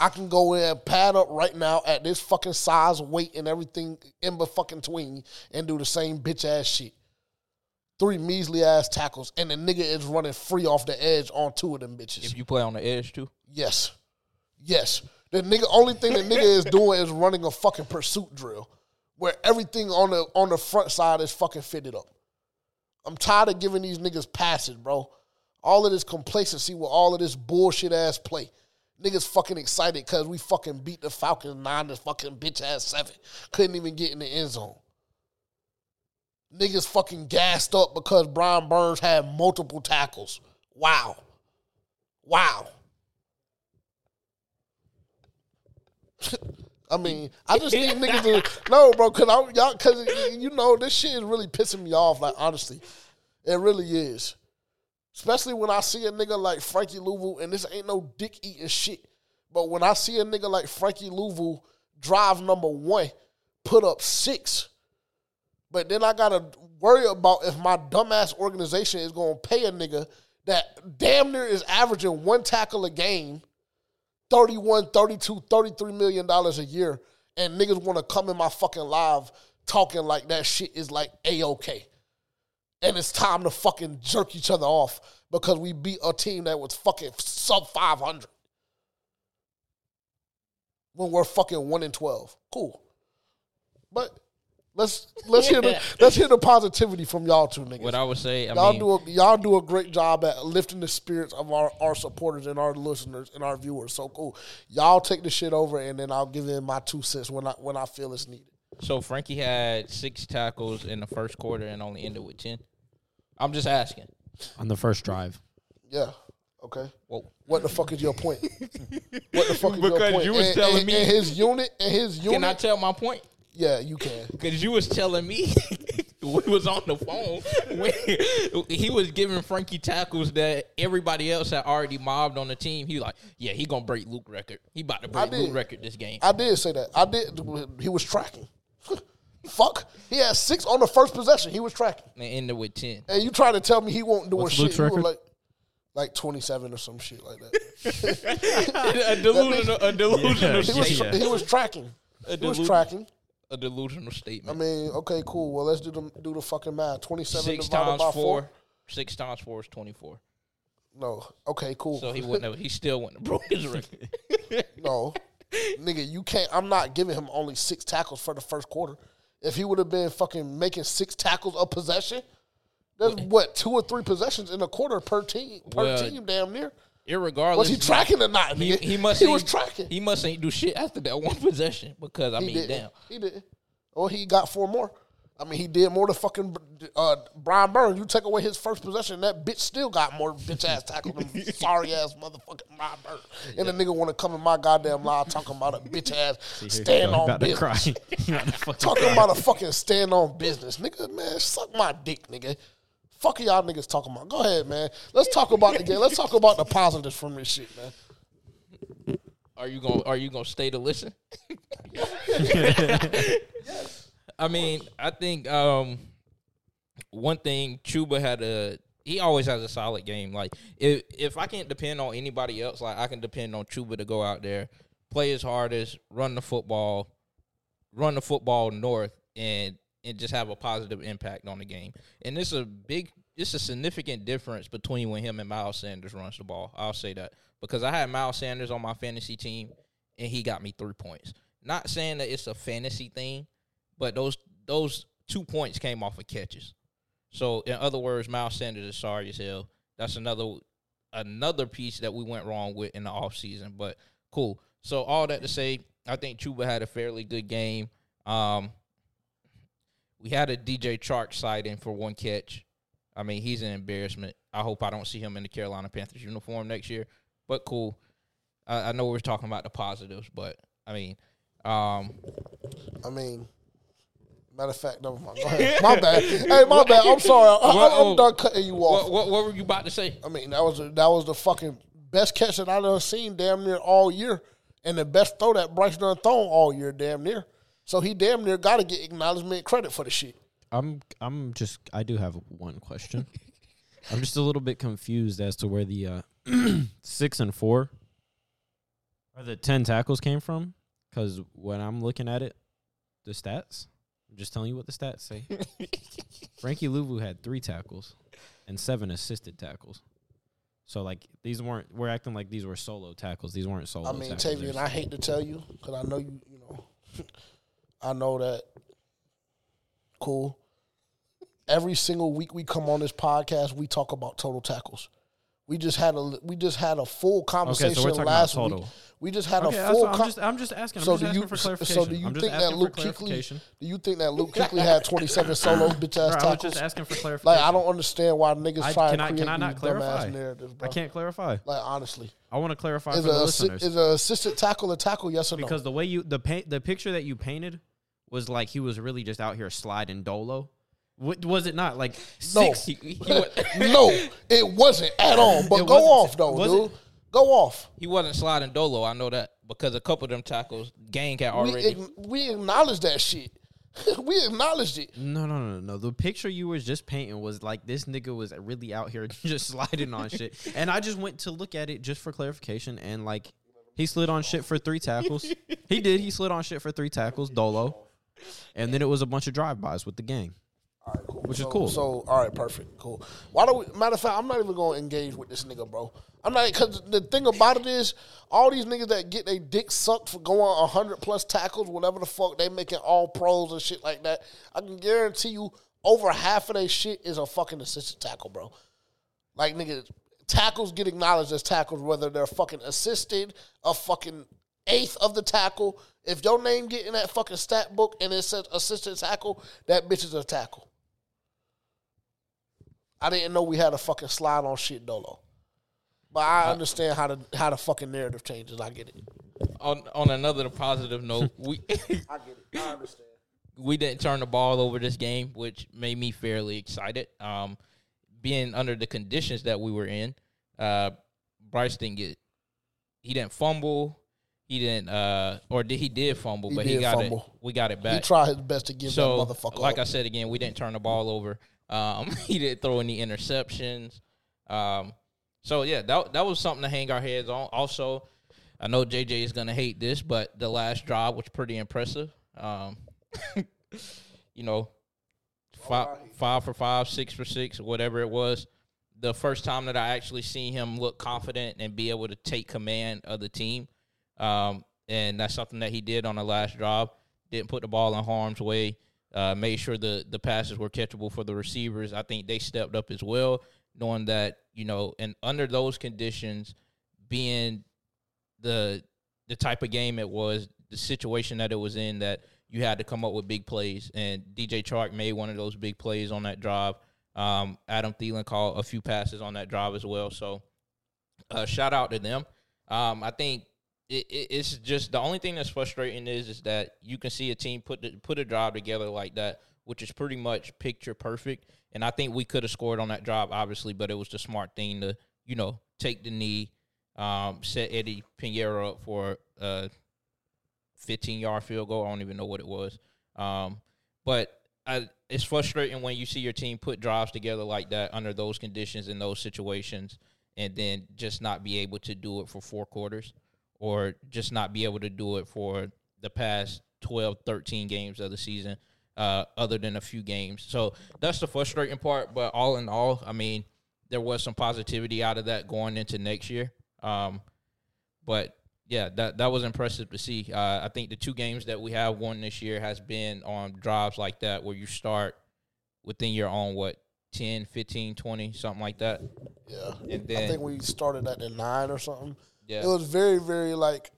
I can go in and pad up right now at this fucking size, weight, and everything in the fucking between and do the same bitch ass shit. Three measly ass tackles, and the nigga is running free off the edge on two of them bitches. If you play on the edge too, Yes. Yes. The nigga only thing the nigga is doing is running a fucking pursuit drill where everything on the on the front side is fucking fitted up. I'm tired of giving these niggas passes, bro. All of this complacency with all of this bullshit ass play. Niggas fucking excited because we fucking beat the Falcons nine to fucking bitch ass seven. Couldn't even get in the end zone. Niggas fucking gassed up because Brian Burns had multiple tackles. Wow. Wow. [LAUGHS] I mean, I just need niggas to no, bro, cause I y'all, cause you know this shit is really pissing me off. Like honestly, it really is. Especially when I see a nigga like Frankie Luvu, and this ain't no dick eating shit. But when I see a nigga like Frankie Luvu drive number one, put up six, but then I gotta worry about if my dumbass organization is gonna pay a nigga that damn near is averaging one tackle a game 31, 32, 33 million dollars a year, and niggas want to come in my fucking live talking like that shit is like a okay, and it's time to fucking jerk each other off because we beat a team that was fucking sub five hundred. When we're fucking one in twelve. Cool, but let's let's hear the [LAUGHS] let's hear the positivity from y'all two niggas. what I would say, I Y'all mean, do a y'all do a great job at lifting the spirits of our, our supporters and our listeners and our viewers. So cool. Y'all take the shit over and then I'll give in my two cents when I when I feel it's needed. so Frankie had six tackles in the first quarter and only ended with ten. I'm just asking. on the first drive. Yeah. Okay. Whoa. What the fuck is your point? [LAUGHS] what the fuck is your Because point? you was and, telling and- me- and his unit and his unit. Can I tell my point? Yeah, you can. Because you was telling me [LAUGHS] we was on the phone when [LAUGHS] he was giving Frankie tackles that everybody else had already mobbed on the team. He was like, yeah, he gonna break Luke record. He about to break. Luke record this game. I did say that. I did. He was tracking. [LAUGHS] Fuck. He had six on the first possession. He was tracking. and ended with ten. And you trying to tell me he won't do What's shit? Luke's You record? like, like twenty seven or some shit like that. a delusional, a delusional He was. Yeah. he was tracking. He was tracking. A delusional statement. I mean, okay, cool. Well, let's do the do the fucking math. Twenty seven Six divided times by four, four. Six times four is twenty four. No. Okay, cool. So he [LAUGHS] wouldn't have. He still wouldn't have broke his record. [LAUGHS] no, nigga, you can't. I'm not giving him only six tackles for the first quarter. If he would have been fucking making six tackles a possession, there's what two or three possessions in a quarter per team per Well, team, damn near. Irregardless, Was he tracking or not? He, he [LAUGHS] must. He was tracking. He must ain't do shit after that one possession because I He mean, didn't. damn. He didn't. Well, he got four more. I mean, he did more than fucking uh, Brian Burns. You take away his first possession, that bitch still got more bitch ass tackles than [LAUGHS] sorry ass motherfucking Brian Burns. And the nigga want to come in my goddamn live talking about a bitch ass stand on about business. cry. [LAUGHS] To fucking Talking about a fucking stand on business, nigga. Man, suck my dick, nigga. Fuck y'all niggas talking about. Go ahead, man. Let's talk about the game. Let's talk about the positives from this shit, man. Are you gonna Are you gonna stay to listen? [LAUGHS] I mean, I think um, one thing Chuba had a he always has a solid game. Like if if I can't depend on anybody else, like I can depend on Chuba to go out there, play his hardest, run the football, run the football north, and and just have a positive impact on the game. And it's a big, it's a significant difference between when him and Miles Sanders runs the ball. I'll say that because I had Miles Sanders on my fantasy team, and he got me three points. Not saying that it's a fantasy thing, but those those two points came off of catches. So in other words, Miles Sanders is sorry as hell. That's another another piece that we went wrong with in the offseason. But cool. So all that to say, I think Chuba had a fairly good game. Um, we had a DJ Chark sighting for one catch. I mean, he's an embarrassment. I hope I don't see him in the Carolina Panthers uniform next year. But cool. I, I know we are talking about the positives, but I mean, um, I mean, matter of fact, never mind. [LAUGHS] Go ahead. My bad. [LAUGHS] Hey, my bad. I'm sorry. I, am oh, done cutting you off. what, what what were you about to say? I mean, that was that was the fucking best catch that I done seen damn near all year, and the best throw that Bryce done thrown all year, damn near. So he damn near got to get acknowledgement, and credit for the shit. I'm I'm just I do have one question. [LAUGHS] I'm just a little bit confused as to where the uh, [CLEARS THROAT] six and four or the ten tackles came from. Because when I'm looking at it, the stats, I'm just telling you what the stats say. [LAUGHS] Frankie Luvu had three tackles and seven assisted tackles. So like these weren't we're acting like these were solo tackles. These weren't solo. I mean, tackles. Tavian, I hate to tell you because I know you. You know, [LAUGHS] I know that. Cool. Every single week we come on this podcast, we talk about total tackles. We just had a we just had a full conversation talking about last week. We just had Okay, a full. I'm just I'm just asking. I'm so just do asking you for so clarification. do you I'm just think that Luke Kuechly? Do you think that Luke Kuechly had twenty seven [LAUGHS] solo bitch ass Bro, I was just asking for clarification. Like I don't understand why niggas I- try can to I- create can I not clarify? narratives, bro. I can't clarify. Like honestly, I want to clarify is for the a listeners is a assistant tackle a tackle? Yes or no? because the way you the paint the picture that you painted was like he was really just out here sliding dolo. What, was it not like No. six? He, he, [LAUGHS] wa- no, it wasn't at [LAUGHS] all. But It go off though, was dude. Go off. he wasn't sliding dolo. I know that because a couple of them tackles, gang had We, already. ag- we acknowledge that shit. [LAUGHS] we acknowledged it. No, no, no, no. The picture you were just painting was like this nigga was really out here just sliding on shit, and I just went to look at it just for clarification, and like he slid on shit for three tackles. he did. He slid on shit for three tackles, dolo, and then it was a bunch of drive bys with the gang. Which is cool. So, all right, perfect, cool. Why don't we? Matter of fact, I'm not even going to engage with this nigga, bro. I'm not because the thing about it is, all these niggas that get their dick sucked for going hundred plus tackles, whatever the fuck they making all pros and shit like that. I can guarantee you, over half of their shit is a fucking assistant tackle, bro. Like niggas, tackles get acknowledged as tackles, whether they're fucking assisted, a fucking eighth of the tackle. If your name get in that fucking stat book and it says assistant tackle, that bitch is a tackle. I didn't know we had a fucking slide on shit dolo. But I understand how the how the fucking narrative changes. I get it. on on another positive note, [LAUGHS] we I get it. I understand. we didn't turn the ball over this game, which made me fairly excited. Um, being under the conditions that we were in, uh, Bryce didn't get he didn't fumble, he didn't uh, or did he did fumble, He but did he got fumble. it. We got it back. He tried his best to give so, that motherfucker. like up. I said again, we didn't turn the ball over. Um, [LAUGHS] he didn't throw any interceptions. Um, so yeah, that that was something to hang our heads on. Also, I know JJ is gonna hate this, but the last drive was pretty impressive. Um, [LAUGHS] you know, five, five for five, six for six, whatever it was. The first time that I actually seen him look confident and be able to take command of the team, um, and that's something that he did on the last drive. Didn't put the ball in harm's way. Uh, made sure the the passes were catchable for the receivers. I think they stepped up as well, knowing that you know, and under those conditions, being the the type of game it was, the situation that it was in, that you had to come up with big plays, and DJ Chark made one of those big plays on that drive. Um, Adam Thielen called a few passes on that drive as well. So, uh, shout out to them. Um, I think it, it, it's just the only thing that's frustrating is is that you can see a team put the, put a drive together like that, which is pretty much picture perfect. And I think we could have scored on that drive, obviously, but it was the smart thing to you know take the knee, um, set Eddy Piñeiro up for a 15 yard field goal. I don't even know what it was. Um, but I, it's frustrating when you see your team put drives together like that under those conditions in those situations and then just not be able to do it for four quarters or just not be able to do it for the past 12, 13 games of the season, uh, other than a few games. So that's the frustrating part. But all in all, I mean, there was some positivity out of that going into next year. Um, but yeah, that that was impressive to see. Uh, I think the two games that we have won this year has been on drives like that where you start within your own what 10, 15, 20, something like that. Yeah. And I think we started at the nine or something. Yeah, It was very, very like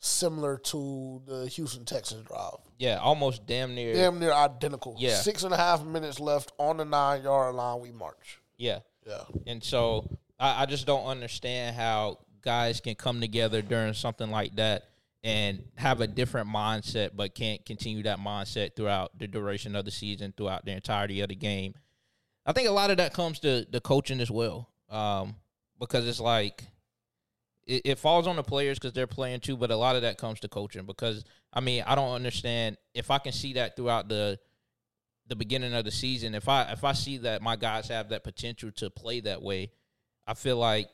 similar to the Houston Texans drive. yeah, almost damn near. Damn near identical. Yeah. Six and a half minutes left on the nine yard line. We march. Yeah. Yeah. And so I, I just don't understand how guys can come together during something like that and have a different mindset, but can't continue that mindset throughout the duration of the season, throughout the entirety of the game. I think a lot of that comes to the coaching as well, um, because it's like it, it falls on the players because they're playing too, but a lot of that comes to coaching. Because I mean, I don't understand if I can see that throughout the the beginning of the season. If I if I see that my guys have that potential to play that way, I feel like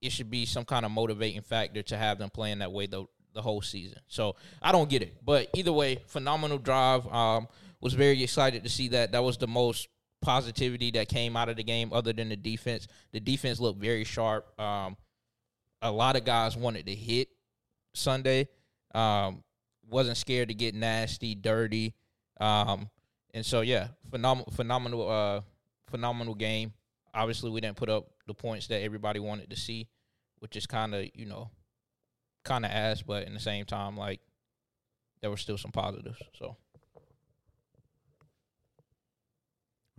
it should be some kind of motivating factor to have them playing that way the the whole season. So I don't get it, but either way, phenomenal drive. Um, was very excited to see that. That was the most positivity that came out of the game, other than the defense. The defense looked very sharp. Um, a lot of guys wanted to hit Sunday. Um, wasn't scared to get nasty, dirty. Um, and so yeah, phenomenal, phenomenal, uh, phenomenal game. Obviously, we didn't put up the points that everybody wanted to see, which is kind of you know, kind of ass, but in the same time, like there were still some positives. So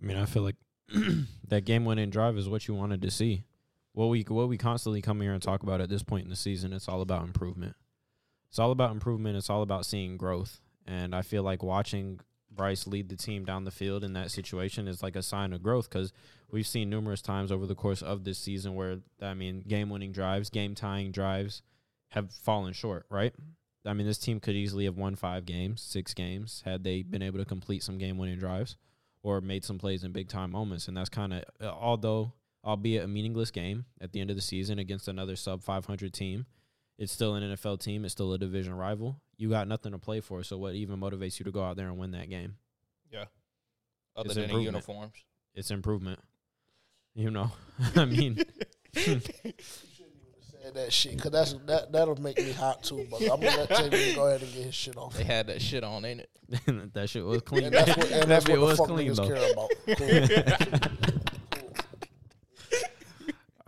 I mean, I feel like [CLEARS THROAT] that game winning drive is what you wanted to see. What we what we constantly come here and talk about at this point in the season, it's all about improvement. It's all about improvement. It's all about seeing growth. And I feel like watching Bryce lead the team down the field in that situation is like a sign of growth because we've seen numerous times over the course of this season where I mean, game winning drives, game tying drives have fallen short, right? I mean, this team could easily have won five games, six games, had they been able to complete some game winning drives or made some plays in big time moments. And that's kind of, although, albeit a meaningless game at the end of the season against another sub 500 team, it's still an NFL team. It's still a division rival. You got nothing to play for. So, what even motivates you to go out there and win that game? yeah, other It's than the improvement. uniforms. It's improvement. You know, [LAUGHS] [LAUGHS] I mean, shouldn't [LAUGHS] even Said that shit because that's that that'll make me hot too. But I'm gonna let Jamie go ahead and get his shit off. They had that shit on, ain't it? that shit was clean. And that's what, and that that's shit what the was fuck clean niggas though. care about. Cool.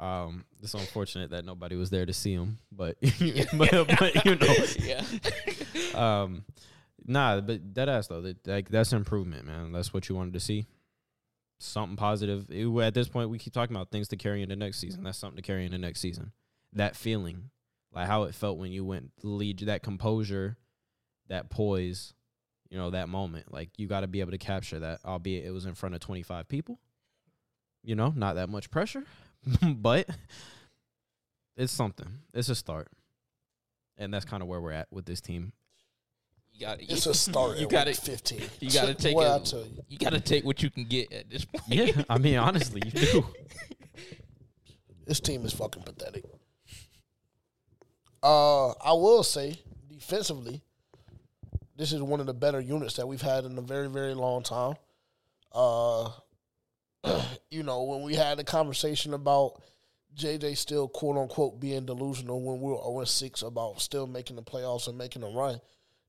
Um, it's unfortunate that nobody was there to see him, but [LAUGHS] but, [LAUGHS] but you know, [LAUGHS] yeah. um, nah, but that ass though, that, like that's improvement, man. That's what you wanted to see. Something positive. It- at this point, we keep talking about things to carry into next season. That's something to carry into next season. That feeling, like how it felt when you went lead, that composure, that poise, you know, that moment. Like you got to be able to capture that, albeit it was in front of twenty five people. You know, not that much pressure, [LAUGHS] but it's something. It's a start, and that's kind of where we're at with this team. You got it. It's a start. [LAUGHS] You got week to 15. [LAUGHS] You got to take What I it. tell you. You got to take what you can get at this point. Yeah, I mean, honestly, you do. This team is fucking pathetic. Uh, I will say defensively, this is one of the better units that we've had in a very very long time. Uh, [CLEARS THROAT] you know, when we had a conversation about JJ still quote unquote being delusional when we were 0 6 about still making the playoffs and making a run,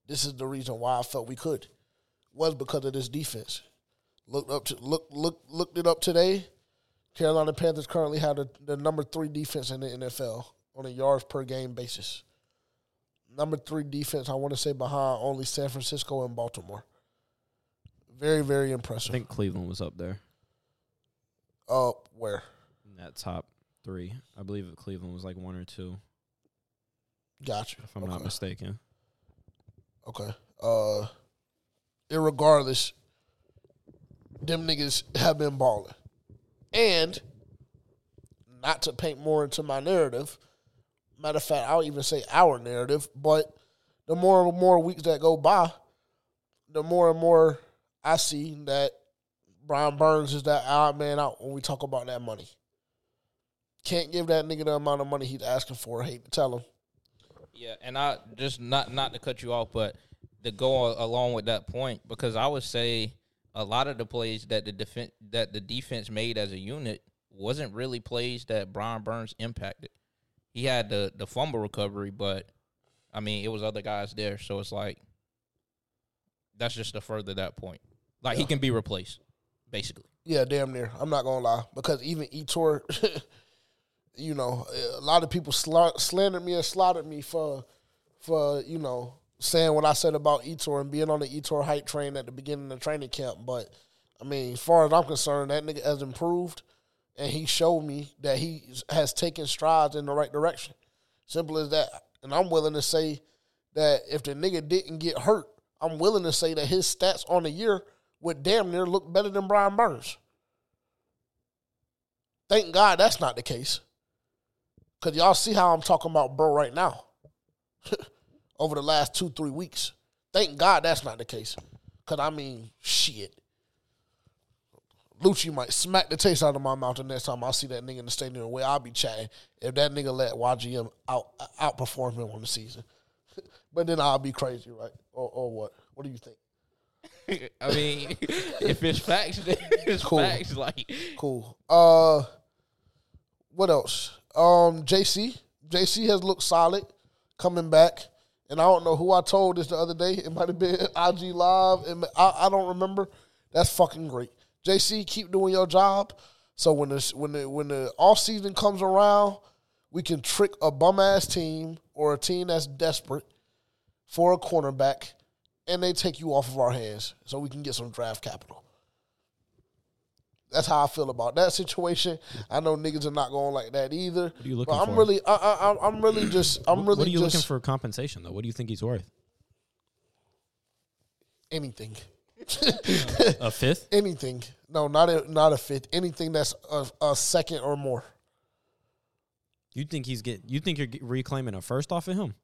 this is the reason why I felt we could. Was because of this defense. Looked up to look look looked it up today. Carolina Panthers currently have the, the number three defense in the NFL on a yards per game basis. Number three defense, I want to say behind only San Francisco and Baltimore. Very, very impressive. I think Cleveland was up there Uh, where? in that top three. I believe Cleveland was like one or two, Gotcha. if I'm okay. not mistaken. Okay. Uh, irregardless, them niggas have been balling, and not to paint more into my narrative. Matter of fact, I'll even say our narrative. But the more and more weeks that go by, the more and more I see that Brian Burns is that odd man out when we talk about that money. Can't give that nigga the amount of money he's asking for. I hate to tell him. Yeah, and I just not not to cut you off, but to go along with that point because I would say a lot of the plays that the defense that the defense made as a unit wasn't really plays that Brian Burns impacted. He had the the fumble recovery, but I mean it was other guys there, so it's like that's just to further that point. Like he can be replaced, basically. Yeah, damn near. I'm not gonna lie because even Yetur, [LAUGHS] you know, a lot of people sla- slandered me and slaughtered me for, for you know, saying what I said about Yetur and being on the Yetur hype train at the beginning of the training camp. But I mean, as far as I'm concerned, that nigga has improved, and he showed me that he has taken strides in the right direction. Simple as that. And I'm willing to say that if the nigga didn't get hurt, I'm willing to say that his stats on the year would damn near look better than Brian Burns. Thank God that's not the case. Cause y'all see how I'm talking about bro right now. [LAUGHS] Over the last two, three weeks. Thank God that's not the case. Cause I mean, shit. Lucci might smack the taste out of my mouth the next time I see that nigga in the stadium where I'll be chatting if that nigga let YGM out outperform him on the season. [LAUGHS] but then I'll be crazy, right? Or, or what? What do you think? [LAUGHS] I mean, if it's facts, then [LAUGHS] it's Cool. facts. Like Cool. Uh, what else? Um, JC. JC has looked solid coming back, and I don't know who I told this the other day. It might have been [LAUGHS] IG Live. Ma- I, I don't remember. That's fucking great. JC, keep doing your job. So when the when the when the off season comes around, we can trick a bum ass team or a team that's desperate for a cornerback, and they take you off of our hands, so we can get some draft capital. That's how I feel about that situation. I know niggas are not going like that either. What are you looking but I'm for? really, I, I, I'm- really just, I'm really what are you just looking for compensation though? What do you think he's worth? anything, A fifth? [LAUGHS] anything. No, not a, not a fifth. Anything that's a, a second or more. You think he's get? You think you're reclaiming a first off of him?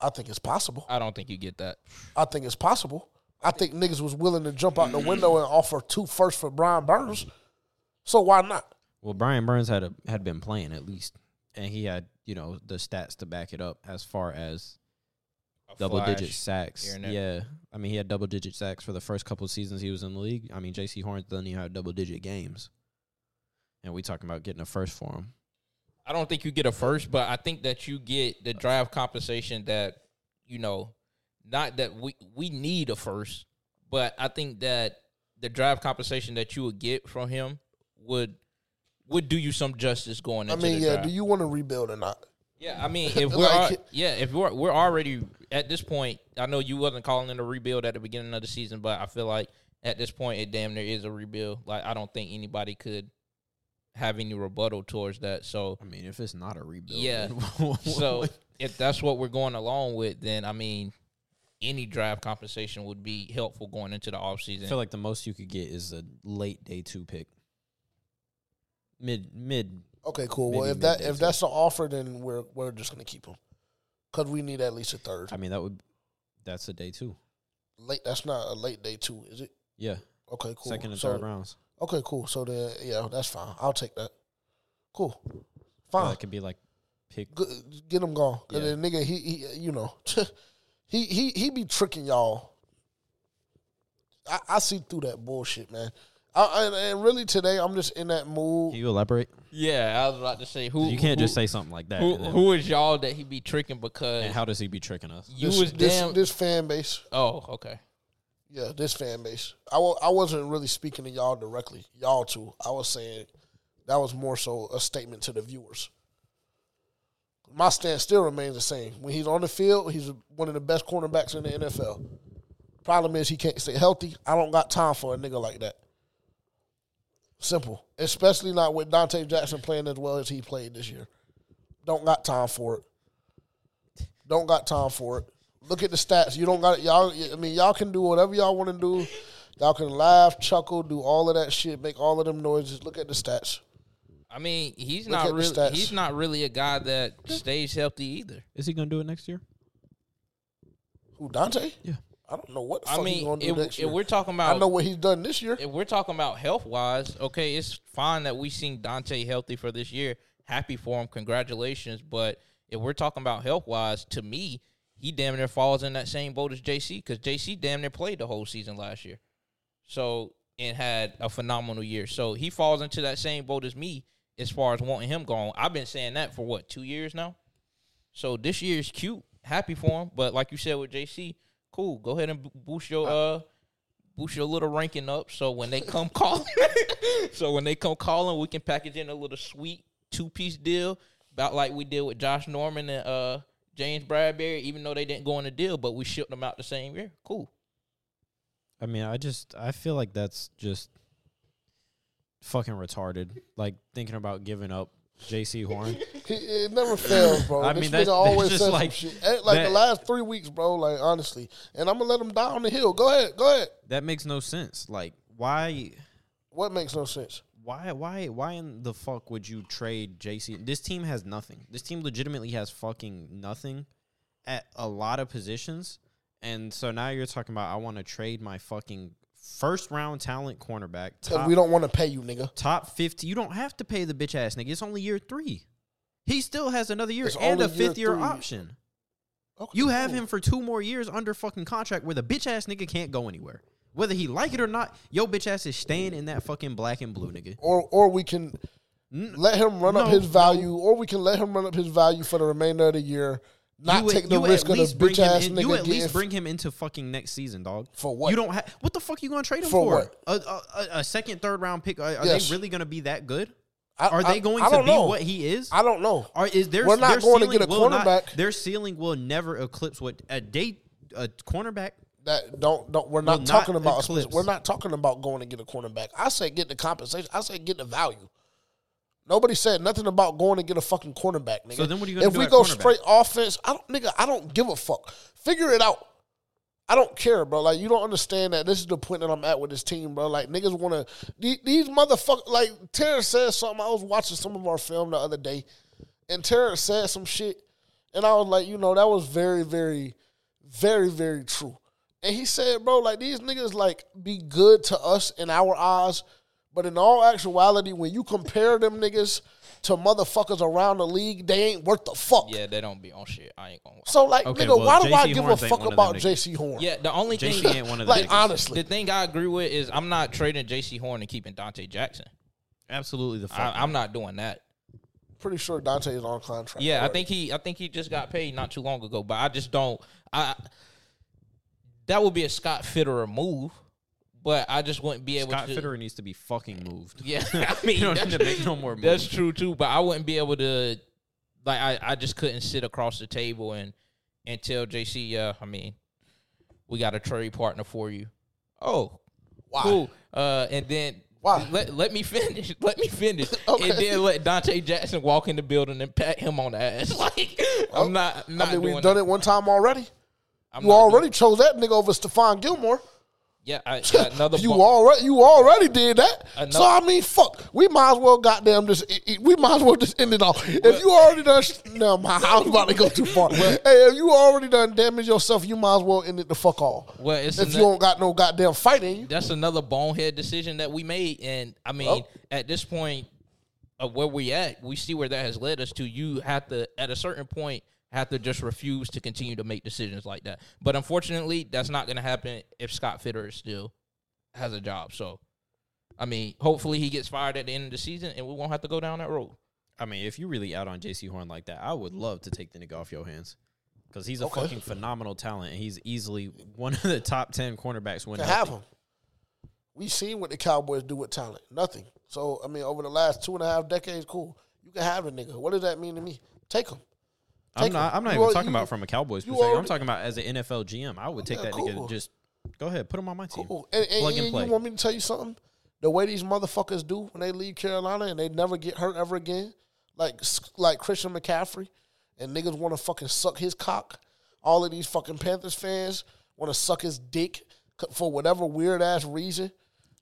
I think it's possible. I don't think you get that. I think it's possible. I think niggas was willing to jump out the window and offer two firsts for Brian Burns. So why not? Well, Brian Burns had a, had been playing at least, and he had you know the stats to back it up as far as A double digit sacks. here and there. Yeah, I mean he had double digit sacks for the first couple of seasons he was in the league. I mean Jaycee Horn doesn't even have double digit games, and we talking about getting a first for him. I don't think you get a first, but I think that you get the draft compensation that you know, not that we we need a first, but I think that the draft compensation that you would get from him would would do you some justice going I mean, yeah. draft. Do you want to rebuild or not? yeah, I mean, [LAUGHS] if we're Like- al- yeah, if we're we're already at this point, I know you wasn't calling it a rebuild at the beginning of the season, but I feel like at this point, it damn near is a rebuild. Like I don't think anybody could have any rebuttal towards that. So I mean, if it's not a rebuild, Yeah. [LAUGHS] so if that's what we're going along with, then I mean, any draft compensation would be helpful going into the offseason. I offseason. feel like the most you could get is a late day two pick, mid mid. Okay, cool. well, if that if too. that's the offer, then we're we're just gonna keep him because we need at least a third. I mean that would that's a day two. Late. That's not a late day two, is it? Yeah, Okay, cool. second and so, third rounds. Okay, cool. So then, yeah, that's fine. I'll take that. Cool. Or Fine. that could be like pick. Good, get him gone. Cause Yeah. the nigga, he, he, you know, [LAUGHS] He he he be tricking y'all. I, I see through that bullshit, man. I, and, and really today, I'm just in that mood. Can you elaborate? Yeah, I was about to say who You can't who, just say something like that. who who is y'all that he be tricking because and how does he be tricking us? you this, was this, damn. this fan base. oh, okay. Yeah, this fan base. I I wasn't really speaking to y'all directly, y'all two. I was saying that was more so a statement to the viewers. My stance still remains the same. When he's on the field, he's one of the best cornerbacks in the NFL. Problem is he can't stay healthy. I don't got time for a nigga like that. Simple. Especially not with Donte Jackson playing as well as he played this year. Don't got time for it. Don't got time for it. Look at the stats. You don't got. Y'all, I mean, y'all can do whatever y'all want to do. Y'all can laugh, chuckle, do all of that shit, make all of them noises. Look at the stats. I mean, he's Look not really he's not really a guy that stays healthy either. Is he gonna do it next year? Who Donte? Yeah. I don't know what the I fuck he's mean, gonna do if, next if we're talking about I know what he's done this year. if we're talking about health wise, okay, it's fine that we seen Donte healthy for this year. Happy for him, congratulations. But if we're talking about health wise, to me, he damn near falls in that same boat as JC because JC damn near played the whole season last year, so and had a phenomenal year. So he falls into that same boat as me as far as wanting him gone. I've been saying that for what two years now. So this year is cute, happy for him. But like you said with JC, cool. Go ahead and boost your uh boost your little ranking up. So when they come [LAUGHS] calling, [LAUGHS] so when they come calling, we can package in a little sweet two piece deal about like we did with Josh Norman and uh James Bradberry. Even though they didn't go on the deal, but we shipped them out the same year. Cool. I mean, I just I feel like that's just fucking retarded. Like thinking about giving up Jaycee Horn. [LAUGHS] It never fails, bro. [LAUGHS] I this mean, that's- [LAUGHS] that's always just says like- shit. Eh, Like the last three weeks, bro. Like honestly, and I'm gonna let him down the hill. Go ahead, go ahead. that makes no sense. Like why What makes no sense? Why why why in the fuck would you trade JC? This team has nothing. This team legitimately has fucking nothing at a lot of positions. And so now you're talking about I want to trade my fucking first round talent cornerback top, we don't want to pay you, nigga. top 50. You don't have to pay the bitch ass nigga. It's only year 3. He still has another year It's and a year fifth year option. Okay, You have cool. him for two more years under fucking contract where the bitch ass nigga can't go anywhere. Whether he like it or not, yo bitch ass is staying in that fucking black and blue nigga. or or we can let him run up his value, or we can let him run up his value for the remainder of the year. Not take the risk of the bitch ass in, nigga You at least bring him into fucking next season, dog. For what? You don't have what the fuck you gonna trade him For for? A, a, a- second, third round pick? Are, are Yes. they really gonna be that good? I- Are they going I to don't be know. what he is? I don't know. Or is their We're not going to get a will not- cornerback. their ceiling will never eclipse what a day a cornerback. That don't don't. We're not talking about. We're not talking about going to get a cornerback. I say get the compensation. I say get the value. Nobody said nothing about going to get a fucking cornerback, nigga. So then what are you if do we go straight offense, I don't, nigga. I don't give a fuck. Figure it out. I don't care, bro. Like you don't understand that. This is the point that I'm at with this team, bro. Like niggas want to these, these motherfuckers. Like Terrence said something. I was watching some of our film the other day, and Terrence said some shit, and I was like, you know, that was very, very, very, very true. And he said, bro, like these niggas like be good to us in our eyes, but in all actuality, when you compare them niggas to motherfuckers around the league, they ain't worth the fuck. Yeah, they don't be on shit. I ain't gonna. So like, Okay, nigga, well, why do I give Horns a fuck about. Jaycee Horn? Yeah, the only JC thing ain't one of the like niggas. honestly, the thing I agree with is I'm not trading Jaycee Horn and keeping Donte Jackson. Absolutely the fuck. I, I'm not doing that. pretty sure Donte is on contract. Yeah, I think he I think he just got paid not too long ago, but I just don't I that would be a Scott Fitterer move, but I just wouldn't be able Scott to Scott Fitterer needs to be fucking moved. Yeah, [LAUGHS] [LAUGHS] I mean You don't that's, need to make no more that's true too, but I wouldn't be able to like I, I just couldn't sit across the table and and tell JC, yeah, I mean, we got a trade partner for you. Oh, wow. cool. Uh, and then Why? Let, let me finish. [LAUGHS] Let me finish. Okay. And then let Donte Jackson walk in the building and pat him on the ass. Like I'm not. I'm not I mean, doing we've done that. it one time already. I'm You already chose that nigga over Stephon Gilmore. Yeah, I, [LAUGHS] another. you bu- already you already did that. Another- so I mean, fuck. We might as well goddamn just we might as well just end it off. If you already done, no, my I was about to go too far. hey, if you already done damage yourself, you might as well end it the fuck off. Well, it's if you don't got no goddamn fighting, that's another bonehead decision that we made. And I mean, Well. at this point of where we at, we see where that has led us to. You have to, at a certain point, have to just refuse to continue to make decisions like that. But unfortunately, that's not going to happen if Scott Fitter still has a job. So, I mean, hopefully he gets fired at the end of the season, and we won't have to go down that road. I mean, if you're really out on Jaycee Horn like that, I would love to take the nigga off your hands. Because he's a Okay. fucking phenomenal talent, and he's easily one of the top ten cornerbacks when to have him. We've seen what the Cowboys do with talent. Nothing. So I mean, over the last two and a half decades, cool. You can have a nigga. What does that mean to me? Take him. I'm Take not. him. I'm not You even al- talking you- about from a Cowboys perspective. I'm talking about as an NFL GM. I would take Yeah, that nigga cool. and just go ahead, put him on my team. Cool. And, and, Plug and and play. you want me to tell you something? The way these motherfuckers do when they leave Carolina and they never get hurt ever again, like like Christian McCaffrey, and niggas want to fucking suck his cock. All of these fucking Panthers fans want to suck his dick for whatever weird ass reason.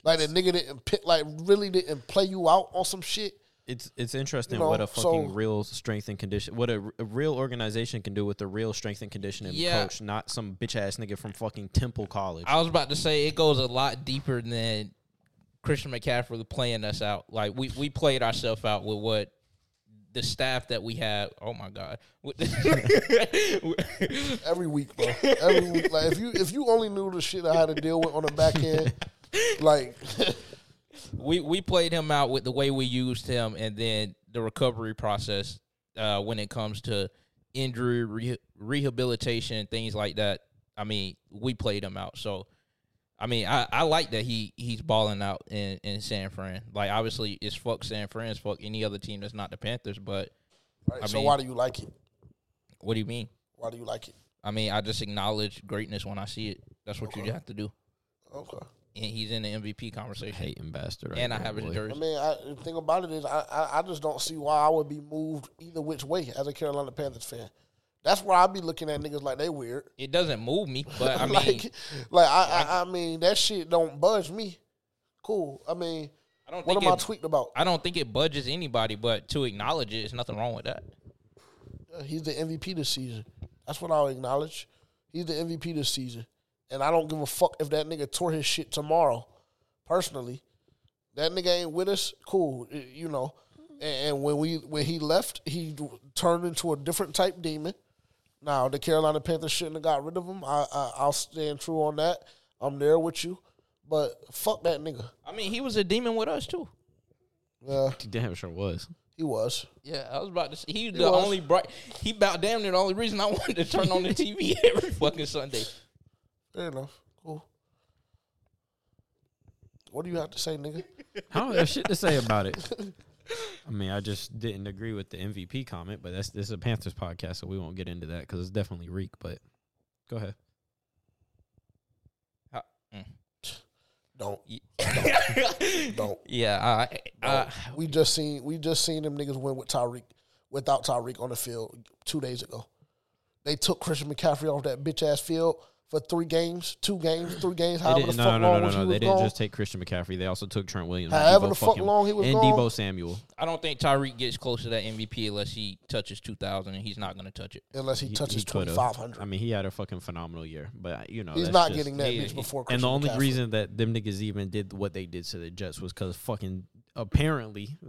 Like the nigga didn't pick, like really didn't play you out on some shit. It's it's interesting You know, what a fucking so- real strength and condition, what a, a real organization can do with a real strength and conditioning Yeah. coach, not some bitch ass nigga from fucking Temple College. I was about to say it goes a lot deeper than Christian McCaffrey playing us out. Like we we played ourselves out with what the staff that we have. Oh my god. [LAUGHS] Every week, bro. Every week. Like if you if you only knew the shit I had to deal with on the back end, like [LAUGHS] we we played him out with the way we used him, and then the recovery process uh, when it comes to injury re- rehabilitation and things like that. I mean, we played him out. So, I mean, I, I like that he he's balling out in, in San Fran. Like, obviously, it's fuck San Fran, it's fuck any other team that's not the Panthers. But right, I so mean- why do you like it? what do you mean? Why do you like it? I mean, I just acknowledge greatness when I see it. That's what you have to do. Okay. And he's in the MVP conversation. Hating bastard. right and I have his boy. I mean, I, the thing about it is, I, I I just don't see why I would be moved either which way as a Carolina Panthers fan. That's where I'd be looking at niggas like they weird. It doesn't move me, but [LAUGHS] I mean, like, like I, I, I mean, that shit don't budge me. Cool. I mean, I don't what think am I it- tweeting about? I don't think it budges anybody, but to acknowledge it, there's nothing wrong with that. Uh, He's the MVP this season. That's what I'll acknowledge. He's the MVP this season, and I don't give a fuck if that nigga tore his shit tomorrow. Personally, that nigga ain't with us. Cool, you know. And, and when we when he left, he turned into a different type demon. Now the Carolina Panthers shouldn't have got rid of him. I, I I'll stand true on that. I'm there with you, but fuck that nigga. I mean, he was a demon with us too. Yeah, He damn sure was. he was. Yeah, I was about to say he He the was. only bright. He about damn near the only reason I [LAUGHS] wanted to turn on the TV every fucking Sunday. Fair enough. Cool. What do you have to say, nigga? [LAUGHS] I don't have shit to say about it. I mean, I just didn't agree with the MVP comment, but that's this is a Panthers podcast, so we won't get into that because it's definitely reek. But go ahead. Mm. Don't Ye- [LAUGHS] don't. yeah, I, I, We just seen we just seen them niggas win with Tyreek without Tyreek on the field two days ago. They took Christian McCaffrey off that bitch ass field for three games, two games, three games, They however the no, fuck no, long no, was no, he no. was They didn't gone. just take Christian McCaffrey. They also took Trent Williams, and However Deebo the fuck fucking- long he was and gone. Deebo Samuel. I don't think Tyreek gets close to that MVP unless he touches 2,000, and he's not going to touch it. unless he He- touches he twenty five hundred. I mean, he had a fucking phenomenal year, but uh, you know He's not just- getting that he- bitch before. And the only McCaffrey. reason that them niggas even did what they did to the Jets was because fucking apparently, [LAUGHS]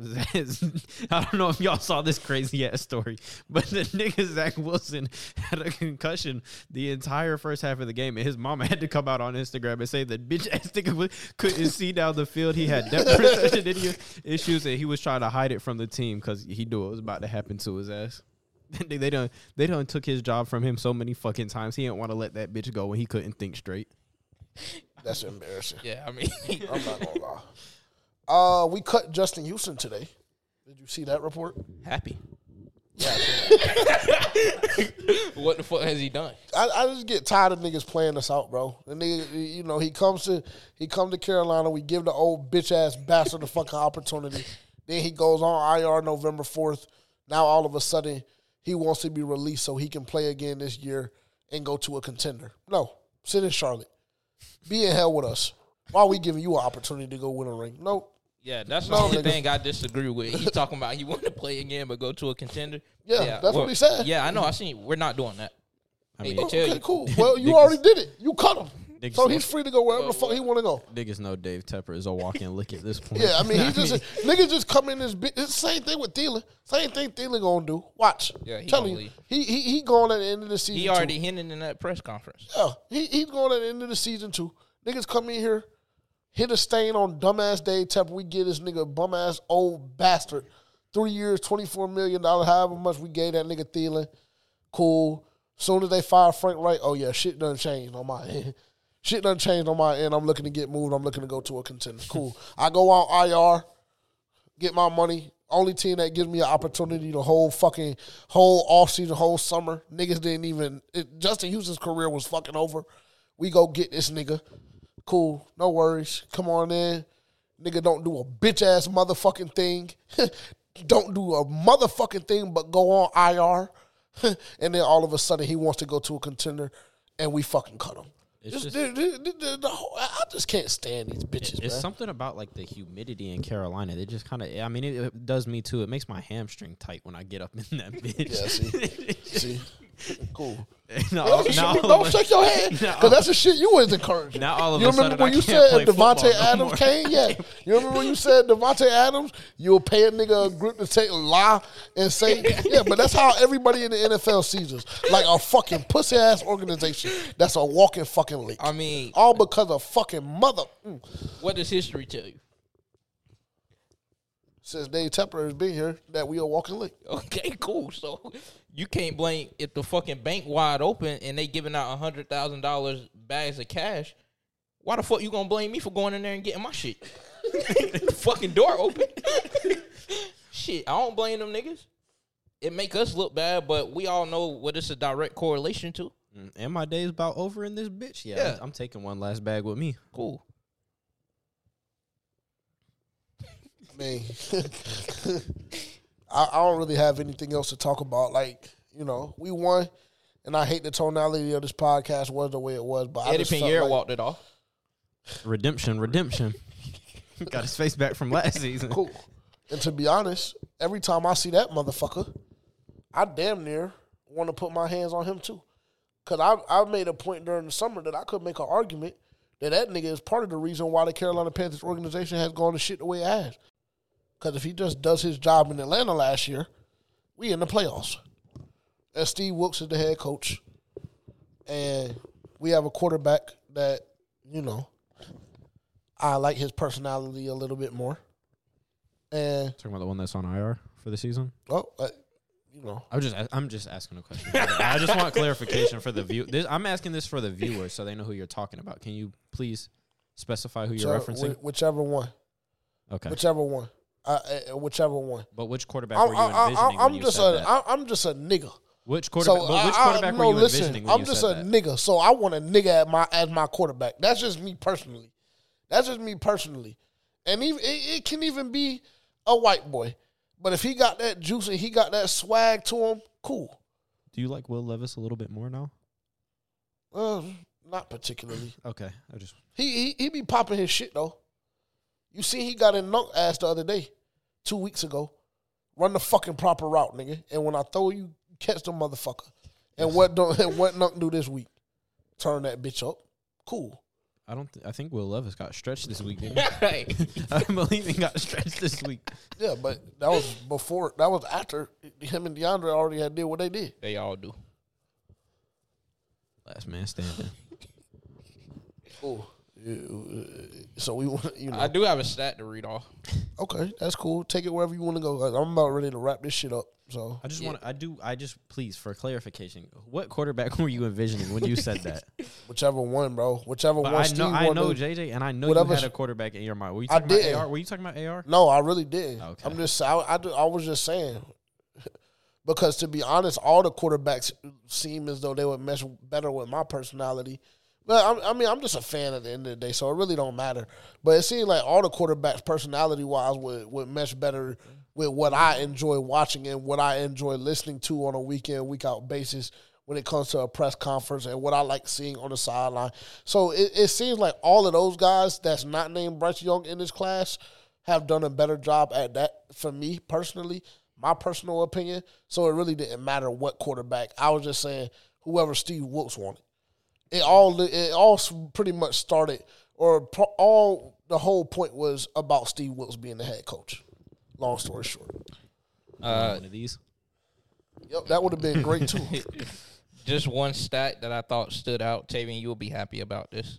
I don't know if y'all saw this crazy ass story, but the [LAUGHS] nigga Zach Wilson had a concussion the entire first half of the game, and his mama had to come out on Instagram and say that bitch [LAUGHS] ass nigga couldn't see down the field. He had depth perception issues, and he was trying to hide it from the team because he knew it was about to happen to his ass. they they done they done took his job from him so many fucking times. He didn't want to let that bitch go when he couldn't think straight. that's embarrassing. Yeah, I mean, I'm not gonna lie. Uh, we cut Justin Houston today. Did you see that report? happy. Yeah. [LAUGHS] What the fuck has he done? I, I just get tired of niggas playing us out, bro. The nigga, you know, he comes to he come to Carolina. We give the old bitch ass bastard the fucking opportunity. Then he goes on IR November fourth. Now all of a sudden he wants to be released so he can play again this year and go to a contender. No, sit in Charlotte. Be in hell with us. Why are we giving you an opportunity to go win a ring? Nope. Yeah, that's the No, only nigga. thing I disagree with. He's talking about he want to play again but go to a contender. Yeah, that's what he said. Yeah, I know. I seen. We're not doing that. I mean, to tell Okay, you. cool. [LAUGHS] Well, you Niggas- already did it. You cut him. Niggas So he's free to go wherever the fuck he want to go. Niggas know Dave Tepper is a walk-in lick at this point. Yeah, I mean, he [LAUGHS] just niggas just come in this. bi- It's the same thing with Thielen. Same thing Thielen gonna do. Watch. Yeah, he telling gonna you, leave. he he he going at the end of the season. He too. already hinted in that press conference. Yeah, he he's going at the end of the season too. Niggas come in here, hit a stain on dumbass Dave Tepper. We get this nigga bum ass old bastard. Three years, twenty four million dollars, however much we gave that nigga Thielen. Cool. Soon as they fire Frank Reich, oh yeah, shit done changed on my end. [LAUGHS] Shit done changed on my end. I'm looking to get moved. I'm looking to go to a contender. Cool. I go out IR, get my money. Only team that gives me an opportunity the whole fucking whole offseason, whole summer. Niggas didn't even it, Justin Houston's career was fucking over. We go get this nigga. Cool. No worries. Come on in. Nigga don't do a bitch ass motherfucking thing. [LAUGHS] don't do a motherfucking thing but go on IR. [LAUGHS] and then all of a sudden he wants to go to a contender and we fucking cut him. It's Just- just- the- the- the- the whole- I just can't stand these bitches, It's man. something about like the humidity in Carolina. They just kind of. I mean, it, it does me too. It makes my hamstring tight when I get up in that bitch. [LAUGHS] Yeah, see, see, cool. [LAUGHS] Don't, shake your head because that's the shit you was encouraging. Now all of you remember when I you said no Adams came? [LAUGHS] Yeah, you remember when you said Davante Adams? You'll pay a nigga a group to take a lie and say, [LAUGHS] yeah, but that's how everybody in the NFL sees us, like a fucking pussy ass organization that's a walking fucking leak. I mean, all because of fucking mother. Mm. what does history tell you? Since Dave Tepper has been here, that we are walking leak. [LAUGHS] Okay, cool. So you can't blame if the fucking bank wide open and they giving out a hundred thousand dollars bags of cash. Why the fuck you gonna blame me for going in there and getting my shit? [LAUGHS] the fucking door open. [LAUGHS] shit, I don't blame them niggas. It make us look bad, but we all know what it's a direct correlation to. Mm, And my day's about over in this bitch. Yeah, Yeah. I'm taking one last bag with me. Cool. Mean, [LAUGHS] I, I don't really have anything else to talk about. Like, you know, we won, and I hate the tonality of this podcast was the way it was. But I Eddy just Piñeiro like, walked it off. Redemption, redemption. [LAUGHS] Got his face back from last [LAUGHS] season. cool. And to be honest, every time I see that motherfucker, I damn near want to put my hands on him too. Cause I I made a point during the summer that I could make an argument that that nigga is part of the reason why the Carolina Panthers organization has gone to shit the way it has. Cause if he just does his job in Atlanta last year, we in the playoffs. And Steve Wilks is the head coach, and we have a quarterback that you know I like his personality a little bit more. And Talking about the one that's on IR for the season. oh, uh, you know, I'm just I'm just asking a question. I just want clarification for the view. This, I'm asking this for the viewers so they know who you're talking about. Can you please specify who you're so referencing? whi- whichever one, okay. whichever one, uh, whichever one. but which quarterback I'm, were you I- I- envisioning I'm when you just said a, that? I, I'm just a nigga. which quarterback? So but which I- I- quarterback no, were you listen, envisioning I'm just a that? nigga, so I want a nigga at my as my quarterback. That's just me personally. That's just me personally, and even it, it can even be a white boy. But if he got that juice and he got that swag to him, cool. Do you like Will Levis a little bit more now? Uh, not particularly. Okay, I just He, he he be popping his shit though. You see, he got in Nuk ass the other day, two weeks ago. Run the fucking proper route, nigga. And when I throw you, catch the motherfucker. And what don't [LAUGHS] and what Nuk do this week? Turn that bitch up. Cool. I don't. Th- I think Will Levis got stretched this week. Didn't he? [LAUGHS] Right. [LAUGHS] I believe he got stretched this week. Yeah, but that was before. That was after him and DeAndre already had did what they did. They all do. Last man standing. Cool. Uh, so we want, [LAUGHS] you know. I do have a stat to read off. Okay, that's cool. Take it wherever you want to go. I'm about ready to wrap this shit up. So I just Yeah. want. I do. I just please for clarification. What quarterback [LAUGHS] were you envisioning when you said that? [LAUGHS] whichever one, bro. Whichever But one. I Steve know. I know JJ, and I know Whatever you had a quarterback in your mind. Were you I didn't. about AR? Were you talking about AR? No, I really didn't. Okay. I'm just I, I, do- I was just saying because to be honest, all the quarterbacks seem as though they would mesh better with my personality. But I'm, I mean, I'm just a fan at the end of the day, so it really don't matter. But it seems like all the quarterbacks, personality wise, would would mesh better with what I enjoy watching and what I enjoy listening to on a weekend, week out basis when it comes to a press conference and what I like seeing on the sideline. So it, it seems like all of those guys that's not named Bryce Young in this class have done a better job at that for me personally, my personal opinion. So it really didn't matter what quarterback. I was just saying whoever Steve Wilks wanted. It all it all pretty much started, or pro- all the whole point was about Steve Wilks being the head coach. Long story short, Uh, One of these. yep, that would have been great too. [LAUGHS] just one stat that I thought stood out. Tavion, you'll be happy about this.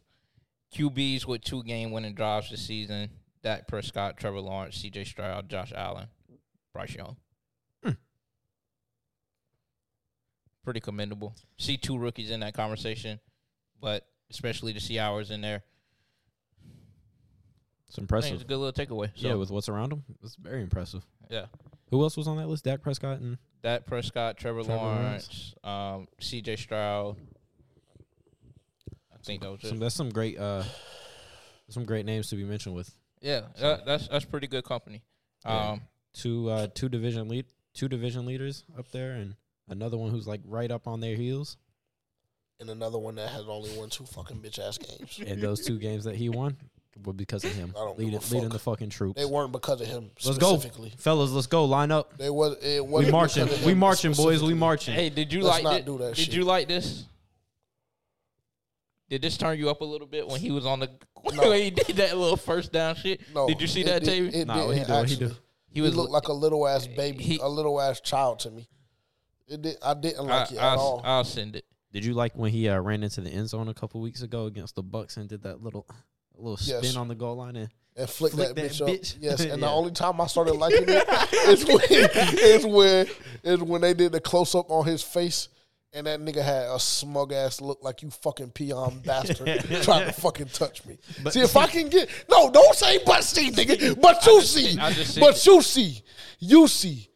QBs with two game winning drives this season: Dak Prescott, Trevor Lawrence, C.J. Stroud, Josh Allen, Bryce Young. Pretty commendable. See two rookies in that conversation, but especially to see ours in there. It's impressive. it's a good little takeaway. So, yeah, with what's around him, it's very impressive. yeah. Who else was on that list? Dak Prescott and Dak Prescott, Trevor, Trevor Lawrence, um, C.J. Stroud. I think that was some, that's some great uh [SIGHS] some great names to be mentioned with Yeah, that, that's that's pretty good company. Yeah. Um, two uh two division lead two division leaders up there and another one who's like right up on their heels. And another one that has only won two fucking bitch ass games. And those two games that he won were because of him I don't give leading, a leading the fucking troops. They weren't because of him Let's go, specifically. fellas. Let's go. Line up. They was it We wasn't marching. because of We him marching, boys. We specifically. marching. hey, did you Let's like not it? do that Did shit. you like this? Did this turn you up a little bit when he was on the [LAUGHS] No. when he did that little first down shit? No, did you see it that, did- Tavi? It Nah, what didn't he do, what he do? He was looked like a little ass baby, he- a little ass child to me. It did. I didn't I, like it at I'll, all. I'll send it. Did you like when he uh, ran into the end zone a couple weeks ago against the Bucks and did that little little spin Yes. on the goal line? And and flick, Flick that, that bitch, bitch. up. [LAUGHS] Yes, and the only time I started liking it is when is when is when they did the close up on his face, and that nigga had a smug ass look like you fucking peon [LAUGHS] bastard trying to fucking touch me. But see if I can get no, don't say but see, nigga, but you just see, seen- I just seen but you see, you see.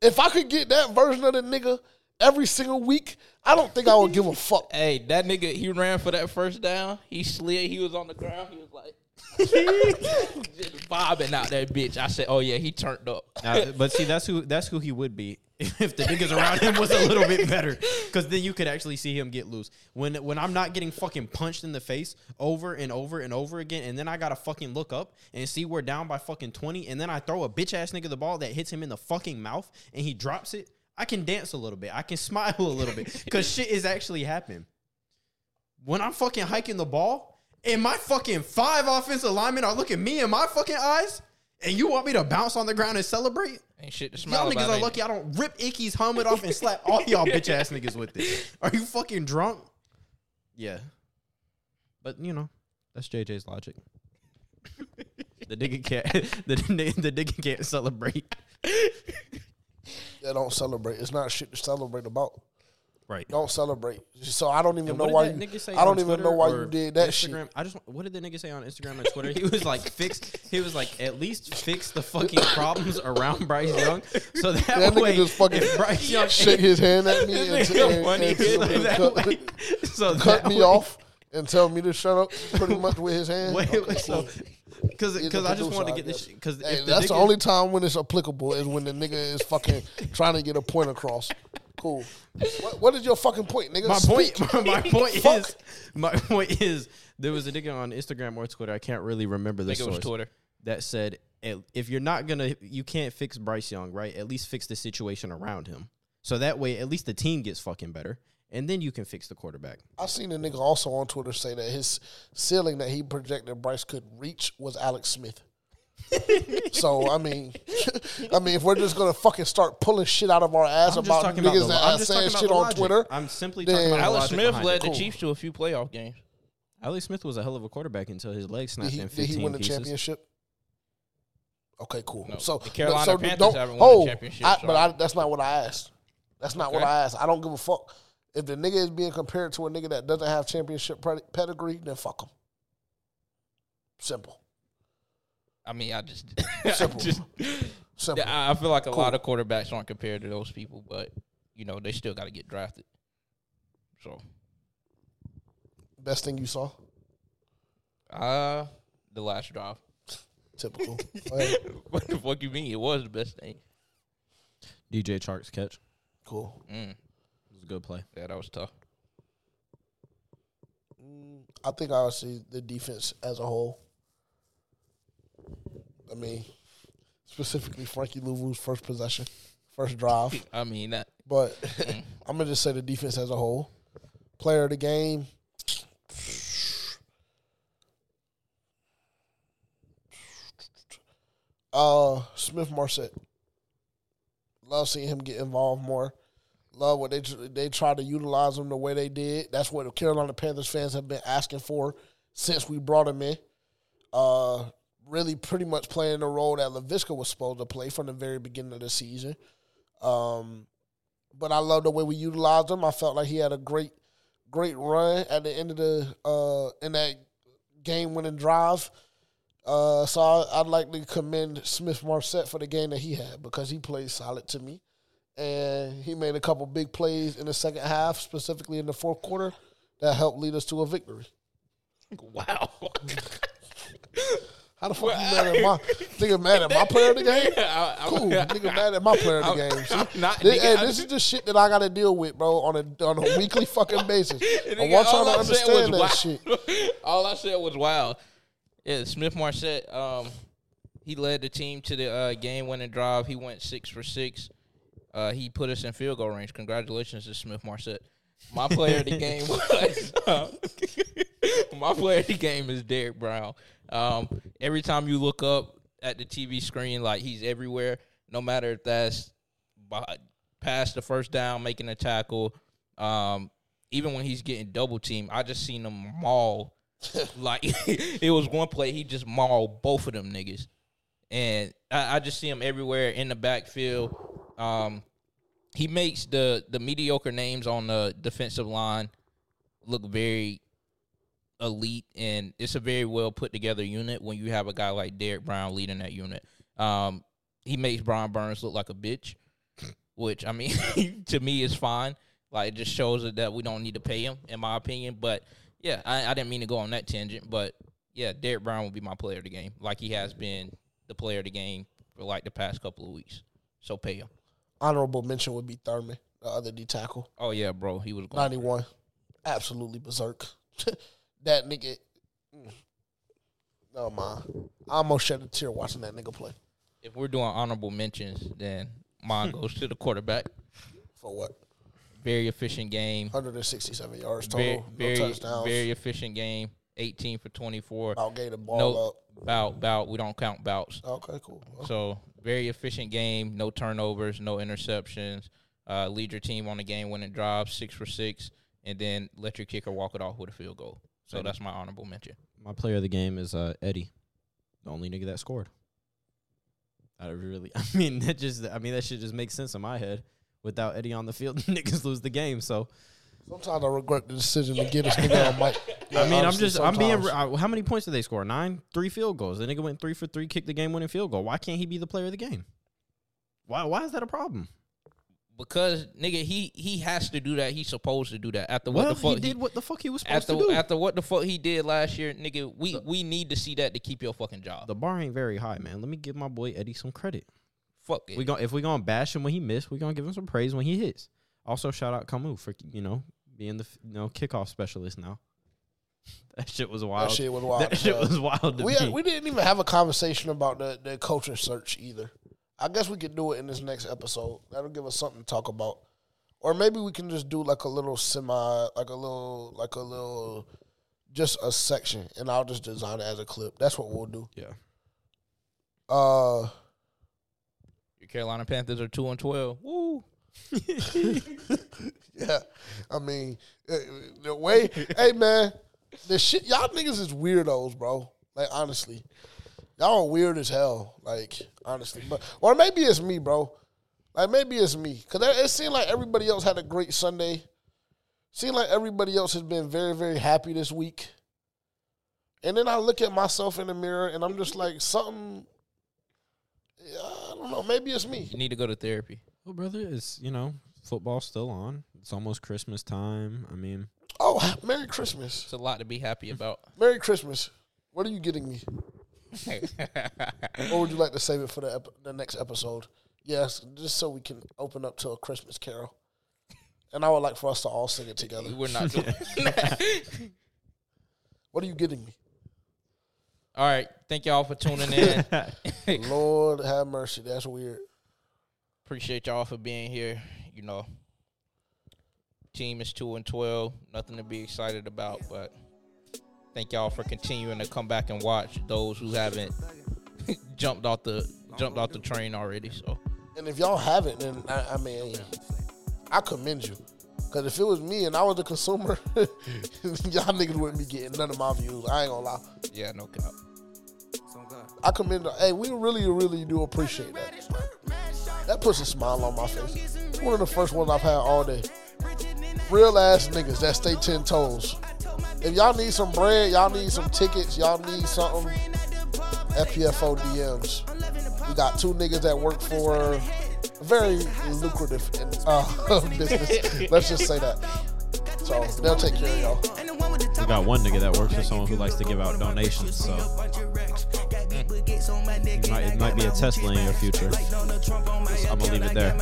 If I could get that version of the nigga every single week, I don't think I would give a fuck. [LAUGHS] Hey, that nigga, he ran for that first down. He slid. He was on the ground. He was like [LAUGHS] just bobbing out that bitch. I said, "Oh yeah, he turned up." Now, but see, that's who that's who he would be [LAUGHS] if the niggas around him was a little bit better, because then you could actually see him get loose. When when I'm not getting fucking punched in the face over and over and over again, and then I gotta fucking look up and see we're down by fucking twenty, and then I throw a bitch ass nigga the ball that hits him in the fucking mouth, and he drops it. I can dance a little bit. I can [LAUGHS] smile a little bit because shit is actually happening. When I'm fucking hiking the ball, and my fucking five offensive linemen are looking me in my fucking eyes, and you want me to bounce on the ground and celebrate? Ain't shit to smile Y'all about. niggas are lucky I don't rip Ickey's helmet off and slap all y'all bitch ass niggas with it. Are you fucking drunk? Yeah. But you know, that's JJ's logic. the nigga can't [LAUGHS] the, the nigga can't celebrate. They don't celebrate. It's not shit to celebrate about. Right. Don't celebrate. So I don't even And know what why did you. that I don't even Twitter know why you did that Instagram? shit. I just what did the nigga say on Instagram and Twitter? He was like fix he was like at least fix the fucking problems around Bryce Young. So that, That nigga way just fucking if Bryce Young Shake his hand at [LAUGHS] me and, and, and, and [LAUGHS] so cut, way, so cut me way- off and tell me to shut up. Pretty much with his hand. [LAUGHS] Wait, Okay, so cool. Because He's because a I just producer, wanted to get this guess. because Hey, that's the the only time when it's applicable is when the nigga is fucking trying to get a point across. Cool. What, what is your fucking point, nigga? my Speak. point [LAUGHS] my point [LAUGHS] is my point is there was a nigga on Instagram or Twitter I can't really remember the I think it was source Twitter. that said "Eh, if you're not gonna you can't fix Bryce Young right at least fix the situation around him so that way at least the team gets fucking better and then you can fix the quarterback. I seen a nigga also on Twitter say that his ceiling that he projected Bryce could reach was Alex Smith. [LAUGHS] so I mean, [LAUGHS] I mean, if we're just gonna fucking start pulling shit out of our ass I'm about talking niggas about the, that I'm just saying shit on logic. Twitter, I'm simply then- talking about Alex Smith behind led it. the Cool. Chiefs to a few playoff games. Alex Smith was a hell of a quarterback until his leg did snapped he, in did he win the pieces. championship? Okay, cool. No, so the Carolina so Panthers don't- haven't won a oh, championship, I, but I, that's not what I asked. That's not what I asked. I don't give a fuck. If the nigga is being compared to a nigga that doesn't have championship pedigree, then fuck him. Simple. I mean, I just, [LAUGHS] Simple. just Simple. I I feel like a Cool. lot of quarterbacks aren't compared to those people, but you know they still got to get drafted. So, Best thing you saw? uh, the last drive. Typical. [LAUGHS] What the fuck you mean? It was the best thing. DJ Chark's catch Cool. Mm, it a good play. Yeah, that was tough. Mm, I think I would see the defense as a whole. I mean, specifically Frankie Luvu's first possession, first drive. [LAUGHS] I mean that. But [LAUGHS] [LAUGHS] I'm gonna just say the defense as a whole. Player of the game. Uh, Smith Marsette. Love seeing him get involved more. Love what they they try to utilize him the way they did. That's what the Carolina Panthers fans have been asking for since we brought him in. Uh, really, pretty much playing the role that Laviska was supposed to play from the very beginning of the season. Um, but I love the way we utilized him. I felt like he had a great, great run at the end of the uh in that game winning drive. Uh, so I, I'd like to commend Smith Marsette for the game that he had because he played solid to me, and he made a couple big plays in the second half, specifically in the fourth quarter, that helped lead us to a victory. Wow. How the fuck you mad at my [LAUGHS] nigga mad at my player of the game? I- I- Cool, nigga mad at my player of the I'm- game. See? [LAUGHS] Not- This, nigga, hey, I- this is the shit that I got to deal with, bro, on a on a weekly fucking [LAUGHS] basis. I Nigga, want y'all to I understand that was shit. all I said was wow. Yeah, Smith Marsette, um, he led the team to the uh, game winning drive. He went six for six. Uh, he put us in field goal range. Congratulations to Smith Marsette. My player of the game [LAUGHS] was uh, [LAUGHS] my player of the game is Derrick Brown. Um, every time you look up at the TV screen, like he's everywhere. No matter if that's by, past the first down, making a tackle, um, even when he's getting double teamed, I just seen him maul. [LAUGHS] like it was one play, he just mauled both of them niggas, and I, I just see him everywhere in the backfield. Um, he makes the the mediocre names on the defensive line look very elite, and it's a very well put together unit when you have a guy like Derrick Brown leading that unit. Um, he makes Brian Burns look like a bitch, which I mean [LAUGHS] to me is fine. Like it just shows that we don't need to pay him, in my opinion. But yeah, I, I didn't mean to go on that tangent, but yeah, Derrick Brown will be my player of the game, like he has been the player of the game for like the past couple of weeks. So pay him. Honorable mention would be Thurman, the other D tackle. Oh yeah, bro, he was going 91. Absolutely berserk. [LAUGHS] that nigga. mm. No, man. I almost shed a tear watching that nigga play. If we're doing honorable mentions, then mine goes to the quarterback. For what? Very efficient game. 167 yards total. very, no touchdowns. very efficient game. 18 for 24. About gave the ball No up. bout, bout. We don't count bouts. Okay, cool. So very efficient game. No turnovers, no interceptions. Uh, lead your team on the game winning drive, six for six, and then let your kicker walk it off with a field goal. So that's my honorable mention. My player of the game is uh, Eddy, the only nigga that scored. I really, [LAUGHS] I mean, that just, I mean, that shit just makes sense in my head. Without Eddy on the field, [LAUGHS] niggas lose the game. So Sometimes I regret the decision to get this nigga on mic. Yeah, I mean, I'm just, I'm being. sometimes. How many points did they score? Nine, three field goals. The nigga went three for three, kicked the game winning field goal. Why can't he be the player of the game? Why? Why is that a problem? Because nigga, he he has to do that. He's supposed to do that. After what Well, the fuck he did what the fuck he was supposed after to do. after what the fuck he did last year, nigga. We we need to see that to keep your fucking job. the bar ain't very high, man. Let me give my boy Eddy some credit. fuck it. We going if we gonna bash him when he missed, we gonna give him some praise when he hits. Also, shout out Camus for you know being the you know kickoff specialist now. [LAUGHS] that shit was wild. That shit was [LAUGHS] wild. That as shit was wild to we, had, we didn't even have a conversation about the, the coaching search either. I guess we could do it in this next episode. That'll give us something to talk about. Or maybe we can just do like a little semi, like a little, like a little, just a section, and I'll just design it as a clip. That's what we'll do. yeah. Uh, Your Carolina Panthers are two and twelve. Woo. [LAUGHS] yeah. I mean, uh, the way, hey man, the shit, y'all niggas is weirdos, bro. Like honestly, y'all are weird as hell. Like honestly, but or maybe it's me, bro. Like maybe it's me because it seemed like everybody else had a great Sunday. Seemed like everybody else has been very, very happy this week. And then I look at myself in the mirror and I'm just like something. I don't know. Maybe it's me. You need to go to therapy. Well, brother, it's you know football's still on. It's almost Christmas time. I mean, Oh, Merry Christmas. It's a lot to be happy about. [LAUGHS] Merry Christmas. What are you getting me? Or would you like to save it for the ep- the next episode? Yes, just so we can open up to a Christmas carol. And I would like for us to all sing it together. We're not doing. [LAUGHS] What are you getting me? All right. Thank y'all for tuning in. [LAUGHS] Lord have mercy. That's weird. Appreciate y'all for being here. You know, team is two and twelve. Nothing to be excited about, but thank y'all for continuing to come back and watch. Those who haven't [LAUGHS] jumped off the jumped off the train already. So And if y'all haven't, then I, I mean, I commend you. Cause if it was me and I was the consumer, [LAUGHS] y'all niggas wouldn't be getting none of my views. I ain't gonna lie. yeah, no cap. I commend. Hey, we really, really do appreciate that. That puts a smile on my face. It's one of the first ones I've had all day. Real ass niggas that stay ten toes. If y'all need some bread, y'all need some tickets, y'all need something. FPFO DMs. We got two niggas that work for very lucrative uh, [LAUGHS] business. Let's just say that. So they'll take care of y'all. We got one nigga that works for someone who likes to give out donations, so it might, it might be a Tesla in your future. I'm gonna leave it there.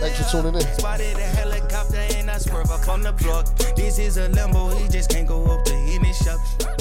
Thanks for tuning in. Spotted a helicopter and I swerve up on the block. This is a Lambo, he just can't go up to any shop. I'm never